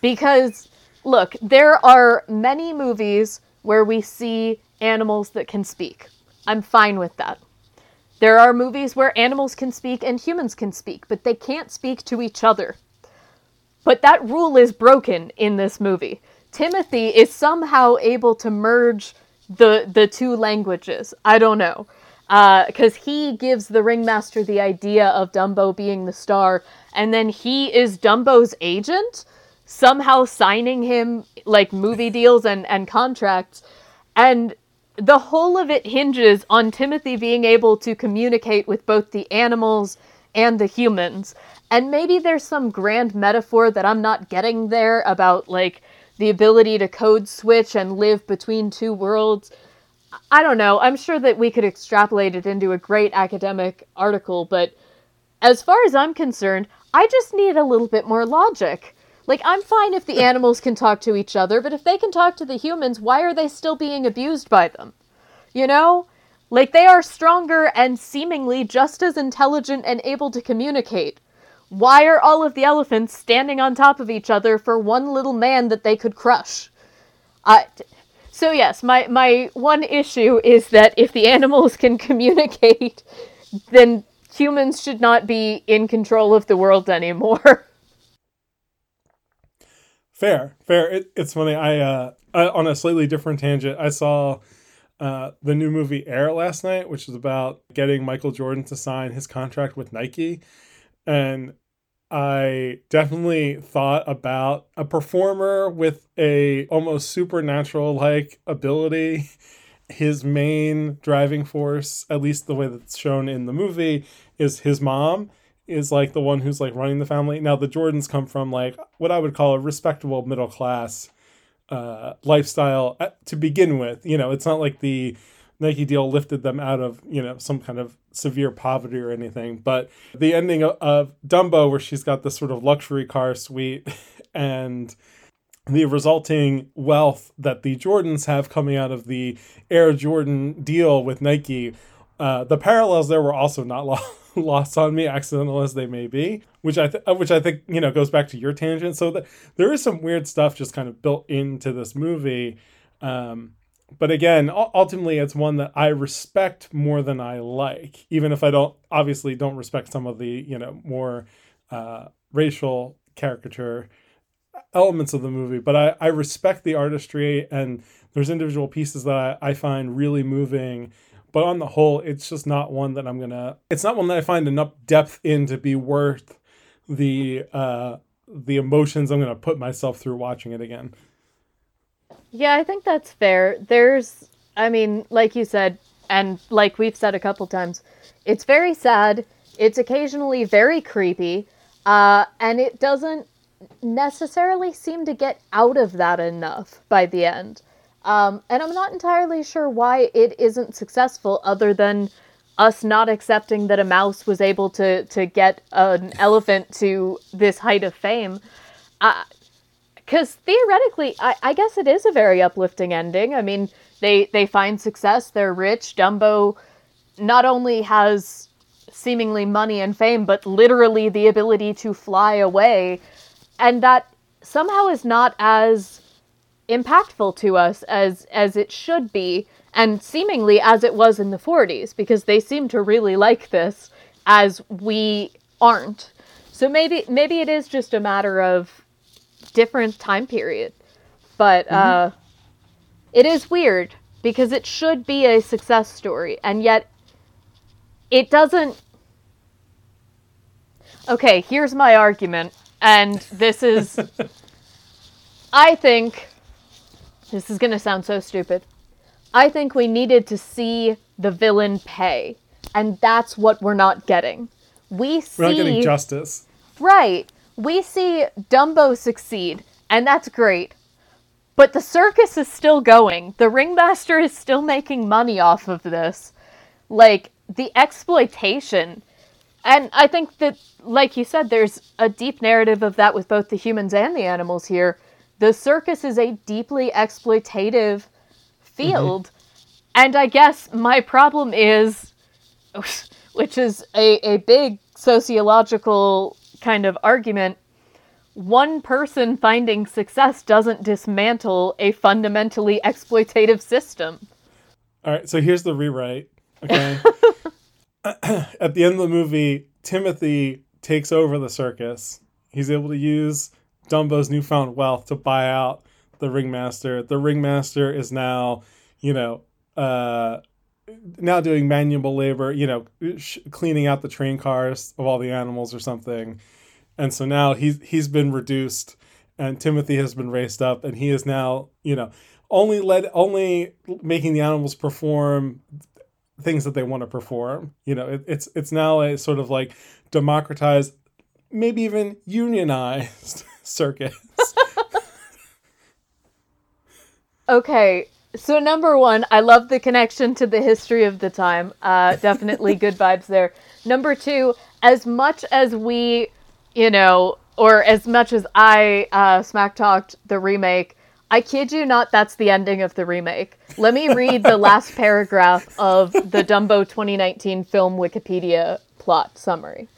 Because, look, there are many movies where we see animals that can speak. I'm fine with that. There are movies where animals can speak and humans can speak, but they can't speak to each other. But that rule is broken in this movie. Timothy is somehow able to merge the the two languages. I don't know. Because uh, he gives the ringmaster the idea of Dumbo being the star, and then he is Dumbo's agent, somehow signing him like movie deals and, and contracts. And the whole of it hinges on Timothy being able to communicate with both the animals and the humans. And maybe there's some grand metaphor that I'm not getting there about like the ability to code switch and live between two worlds. I don't know. I'm sure that we could extrapolate it into a great academic article, but as far as I'm concerned, I just need a little bit more logic. Like, I'm fine if the <laughs> animals can talk to each other, but if they can talk to the humans, why are they still being abused by them? You know? Like, they are stronger and seemingly just as intelligent and able to communicate. Why are all of the elephants standing on top of each other for one little man that they could crush? Uh, so, yes, my, my one issue is that if the animals can <laughs> communicate, then humans should not be in control of the world anymore. <laughs> Fair, fair. It, it's funny. I, uh, I, on a slightly different tangent, I saw uh, the new movie Air last night, which is about getting Michael Jordan to sign his contract with Nike, and I definitely thought about a performer with a almost supernatural like ability. <laughs> His main driving force, at least the way that's shown in the movie, is his mom is like the one who's like running the family. Now the Jordans come from like what I would call a respectable middle class uh, lifestyle uh, to begin with. You know, it's not like the Nike deal lifted them out of you know some kind of severe poverty or anything. But the ending of, of Dumbo, where she's got this sort of luxury car suite <laughs> and the resulting wealth that the Jordans have coming out of the Air Jordan deal with Nike, uh, the parallels there were also not <laughs> lost on me, accidental as they may be, which I th- uh, which I think you know goes back to your tangent. So that there is some weird stuff just kind of built into this movie. Um, but again, ultimately, it's one that I respect more than I like, even if I don't obviously don't respect some of the you know more uh, racial caricature elements of the movie. But I, I respect the artistry and there's individual pieces that I, I find really moving but on the whole it's just not one that i'm gonna it's not one that i find enough depth in to be worth the uh the emotions i'm gonna put myself through watching it again Yeah, I think that's fair. There's, I mean, like you said, and like we've said a couple times, it's very sad. It's occasionally very creepy, uh, and it doesn't necessarily seem to get out of that enough by the end. Um, and I'm not entirely sure why it isn't successful, other than us not accepting that a mouse was able to to get an elephant to this height of fame. Because theoretically, I, I guess it is a very uplifting ending. I mean, they they find success, they're rich. Dumbo not only has seemingly money and fame, but literally the ability to fly away, and that somehow is not as impactful to us as as it should be and seemingly as it was in the 40s because they seem to really like this as we aren't so maybe maybe it is just a matter of different time period but uh it is weird because it should be a success story and yet it doesn't okay here's my argument and this is <laughs> i think this is going to sound so stupid. I think we needed to see the villain pay, and that's what we're not getting. We see we're not getting justice right. We see Dumbo succeed, and that's great. But the circus is still going. The ringmaster is still making money off of this. Like the exploitation. And I think that like you said there's a deep narrative of that with both the humans and the animals here the circus is a deeply exploitative field. Mm-hmm. And I guess my problem is, <laughs> which is a, a big sociological kind of argument, one person finding success doesn't dismantle a fundamentally exploitative system. All right, so here's the rewrite. Okay. <laughs> <clears throat> At the end of the movie, Timothy takes over the circus. He's able to use Dumbo's newfound wealth to buy out the ringmaster. The ringmaster is now, you know, uh, now doing manual labor, you know, sh- cleaning out the train cars of all the animals or something. And so now he's he's been reduced, and Timothy has been raised up, and he is now, you know, only led only making the animals perform things that they want to perform. You know, it, it's it's now a sort of like democratized, maybe even unionized <laughs> circus. <laughs> Okay, so number one, I love the connection to the history of the time. Uh, definitely good <laughs> vibes there. Number two, as much as we, you know, or as much as I uh, smack talked the remake, I kid you not, that's the ending of the remake. Let me read the last <laughs> paragraph of the Dumbo 2019 film Wikipedia plot summary.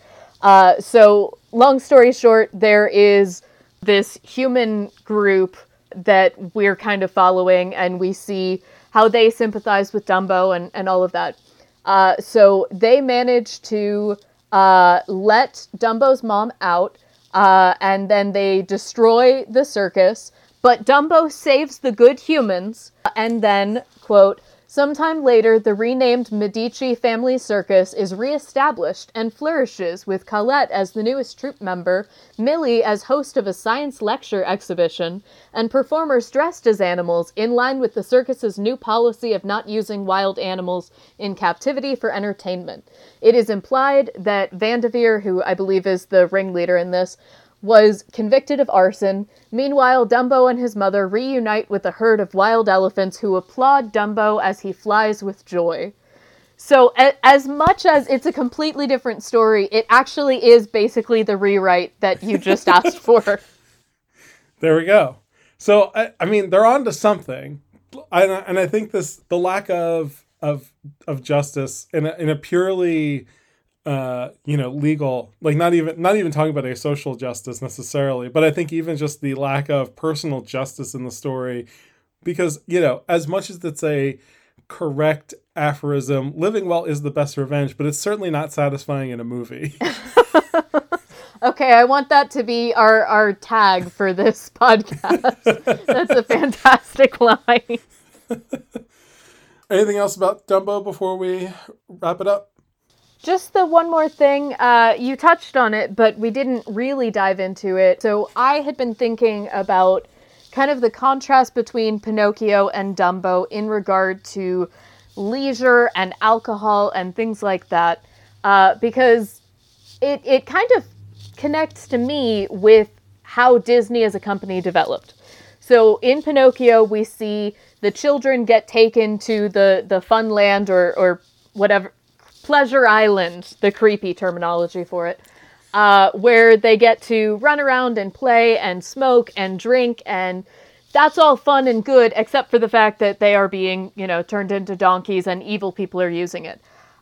Uh, so, long story short, there is this human group that we're kind of following, and we see how they sympathize with Dumbo and, and all of that. Uh, so they manage to uh, let Dumbo's mom out, uh, and then they destroy the circus. But Dumbo saves the good humans, and then, quote, Sometime later, the renamed Medici Family Circus is reestablished and flourishes with Colette as the newest troupe member, Millie as host of a science lecture exhibition, and performers dressed as animals in line with the circus's new policy of not using wild animals in captivity for entertainment. It is implied that Vandevere, who I believe is the ringleader in this, was convicted of arson. Meanwhile, Dumbo and his mother reunite with a herd of wild elephants who applaud Dumbo as he flies with joy. So, a- as much as it's a completely different story, it actually is basically the rewrite that you just <laughs> asked for. There we go. So I, I mean, they're on to something, and I, and I think this the lack of of of justice in a, in a purely uh, you know legal like not even not even talking about a social justice necessarily but i think even just the lack of personal justice in the story because you know as much as it's a correct aphorism living well is the best revenge but it's certainly not satisfying in a movie <laughs> <laughs> Okay, I want that to be our, our tag for this <laughs> podcast. That's a fantastic line. Anything else about Dumbo before we wrap it up? Just the one more thing. Uh, you touched on it, but we didn't really dive into it. So I had been thinking about kind of the contrast between Pinocchio and Dumbo in regard to leisure and alcohol and things like that, uh, because it it kind of connects to me with how Disney as a company developed. So in Pinocchio, we see the children get taken to the the fun land or or whatever pleasure island, the creepy terminology for it, uh, where they get to run around and play and smoke and drink and that's all fun and good except for the fact that they are being you know turned into donkeys and evil people are using it.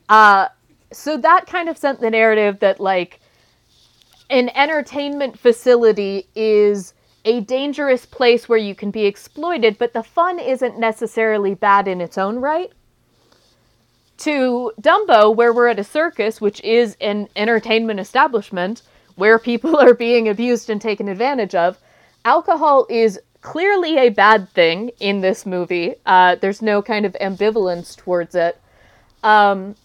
Uh, so that kind of sent the narrative that like an entertainment facility is a dangerous place where you can be exploited, but the fun isn't necessarily bad in its own right. To Dumbo, where we're at a circus, which is an entertainment establishment where people <laughs> are being abused and taken advantage of, alcohol is clearly a bad thing in this movie. Uh, there's no kind of ambivalence towards it. Um,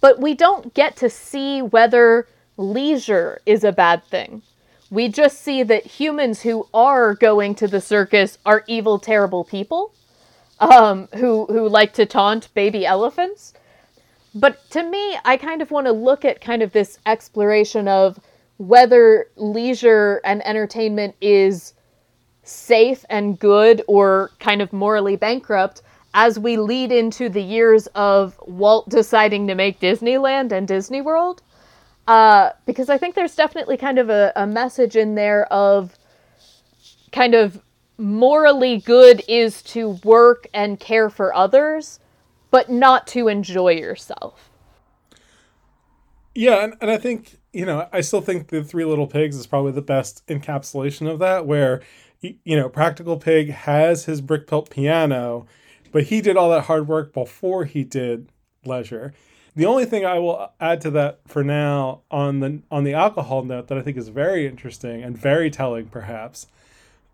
but we don't get to see whether leisure is a bad thing. We just see that humans who are going to the circus are evil, terrible people um, who, who like to taunt baby elephants. But to me, I kind of want to look at kind of this exploration of whether leisure and entertainment is safe and good or kind of morally bankrupt as we lead into the years of Walt deciding to make Disneyland and Disney World. Uh, because I think there's definitely kind of a, a message in there of kind of morally good is to work and care for others, but not to enjoy yourself. Yeah, and, and I think, you know, I still think the Three Little Pigs is probably the best encapsulation of that, where, you know, Practical Pig has his brick built piano, but he did all that hard work before he did leisure. The only thing I will add to that for now on the on the alcohol note that I think is very interesting and very telling, perhaps,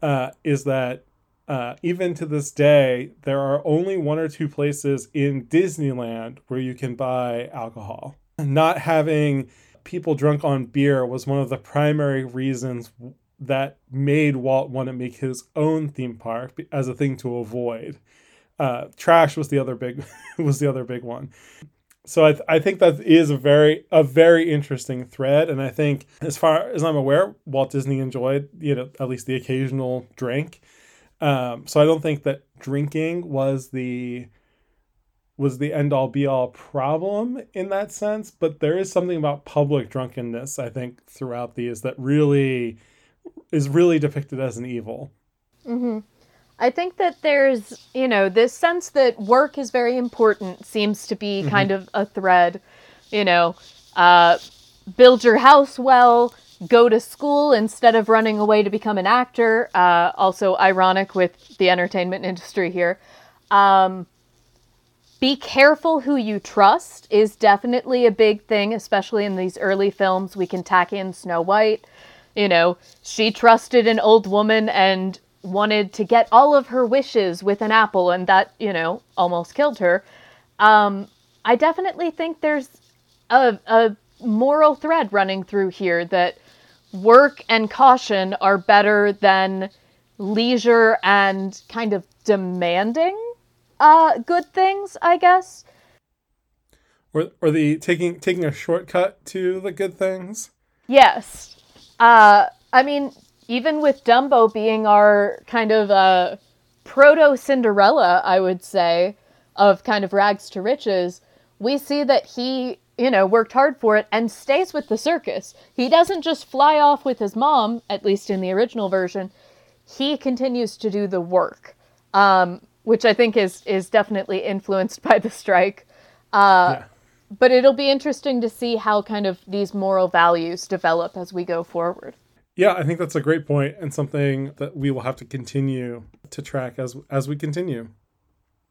uh, is that uh, even to this day there are only one or two places in Disneyland where you can buy alcohol. Not having people drunk on beer was one of the primary reasons that made Walt want to make his own theme park as a thing to avoid. Uh, trash was the other big <laughs> was the other big one so I, th- I think that is a very a very interesting thread. And i think as far as i'm aware walt disney enjoyed you know at least the occasional drink. Um, so i don't think that drinking was the was the end all be all problem in that sense. But there is something about public drunkenness i think throughout these that really is really depicted as an evil. Mm-hmm. I think that there's, you know, this sense that work is very important seems to be mm-hmm. kind of a thread. You know, uh, build your house well, go to school instead of running away to become an actor. Uh, also ironic with the entertainment <laughs> industry here. Um, be careful who you trust is definitely a big thing, especially in these early films. We can tack in Snow White. You know, she trusted an old woman and wanted to get all of her wishes with an apple, and that, you know, almost killed her. Um, I definitely think there's a, a moral thread running through here that work and caution are better than leisure and kind of demanding uh, good things, I guess. Or, or the taking taking a shortcut to the good things. Yes. Uh, I mean, even with Dumbo being our kind of uh, proto Cinderella, I would say, of kind of rags to riches, we see that he, you know, worked hard for it and stays with the circus. He doesn't just fly off with his mom, at least in the original version. He continues to do the work, um, which I think is is definitely influenced by the strike. Uh, yeah. But it'll be interesting to see how kind of these moral values develop as we go forward. Yeah, I think that's a great point and something that we will have to continue to track as as we continue.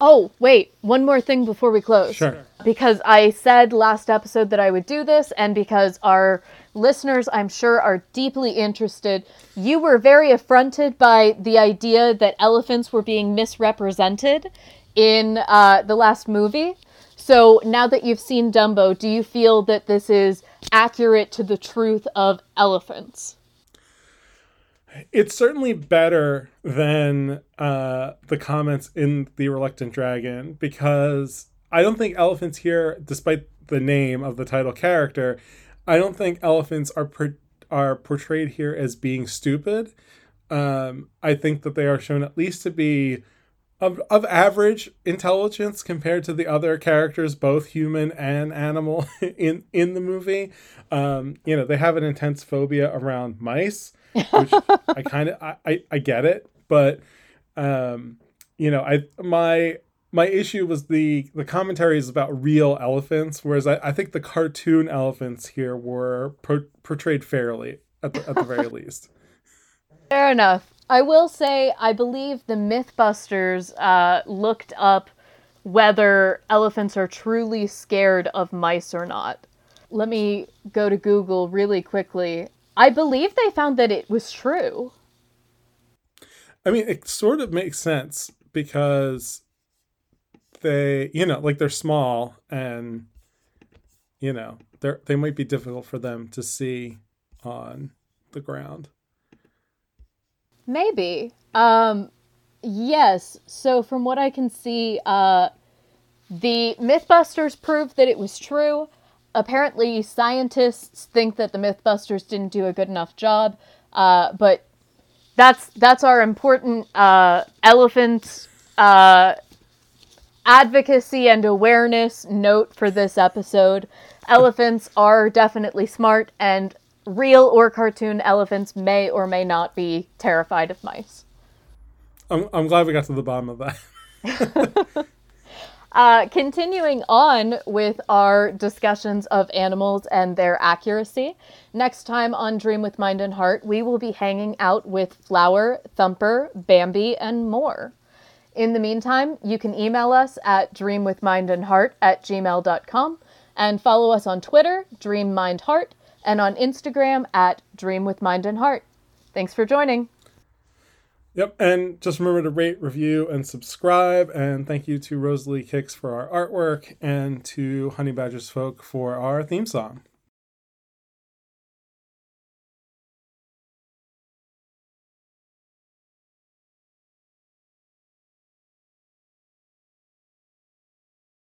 Oh, wait, one more thing before we close. Sure. Because I said last episode that I would do this, and because our listeners, I'm sure, are deeply interested, you were very affronted by the idea that elephants were being misrepresented in uh, the last movie. So now that you've seen Dumbo, do you feel that this is accurate to the truth of elephants? It's certainly better than uh, the comments in The Reluctant Dragon because I don't think elephants here, despite the name of the title character, I don't think elephants are per- are portrayed here as being stupid. Um, I think that they are shown at least to be of, of average intelligence compared to the other characters, both human and animal, <laughs> in in the movie. Um, you know, they have an intense phobia around mice which I kind of I, I, I get it, but um, you know, I my my issue was the the commentary is about real elephants, whereas I, I think the cartoon elephants here were pro- portrayed fairly at the, at the very <laughs> least. Fair enough. I will say I believe the MythBusters uh, looked up whether elephants are truly scared of mice or not. Let me go to Google really quickly I believe they found that it was true. I mean, it sort of makes sense because they, you know, like they're small and you know, they're they might be difficult for them to see on the ground. Maybe. Um yes, so from what I can see, uh the Mythbusters proved that it was true apparently scientists think that the mythbusters didn't do a good enough job uh, but that's that's our important uh, elephant uh, advocacy and awareness note for this episode. Elephants are definitely smart and real or cartoon elephants may or may not be terrified of mice. I'm, I'm glad we got to the bottom of that <laughs> Uh, continuing on with our discussions of animals and their accuracy, next time on Dream with Mind and Heart, we will be hanging out with Flower, Thumper, Bambi, and more. In the meantime, you can email us at dreamwithmindandheart at gmail.com and follow us on Twitter, Dream Mind Heart, and on Instagram at Dream with Mind and Heart. Thanks for joining. Yep, and just remember to rate, review, and subscribe. And thank you to Rosalie Kicks for our artwork and to Honey Badgers Folk for our theme song.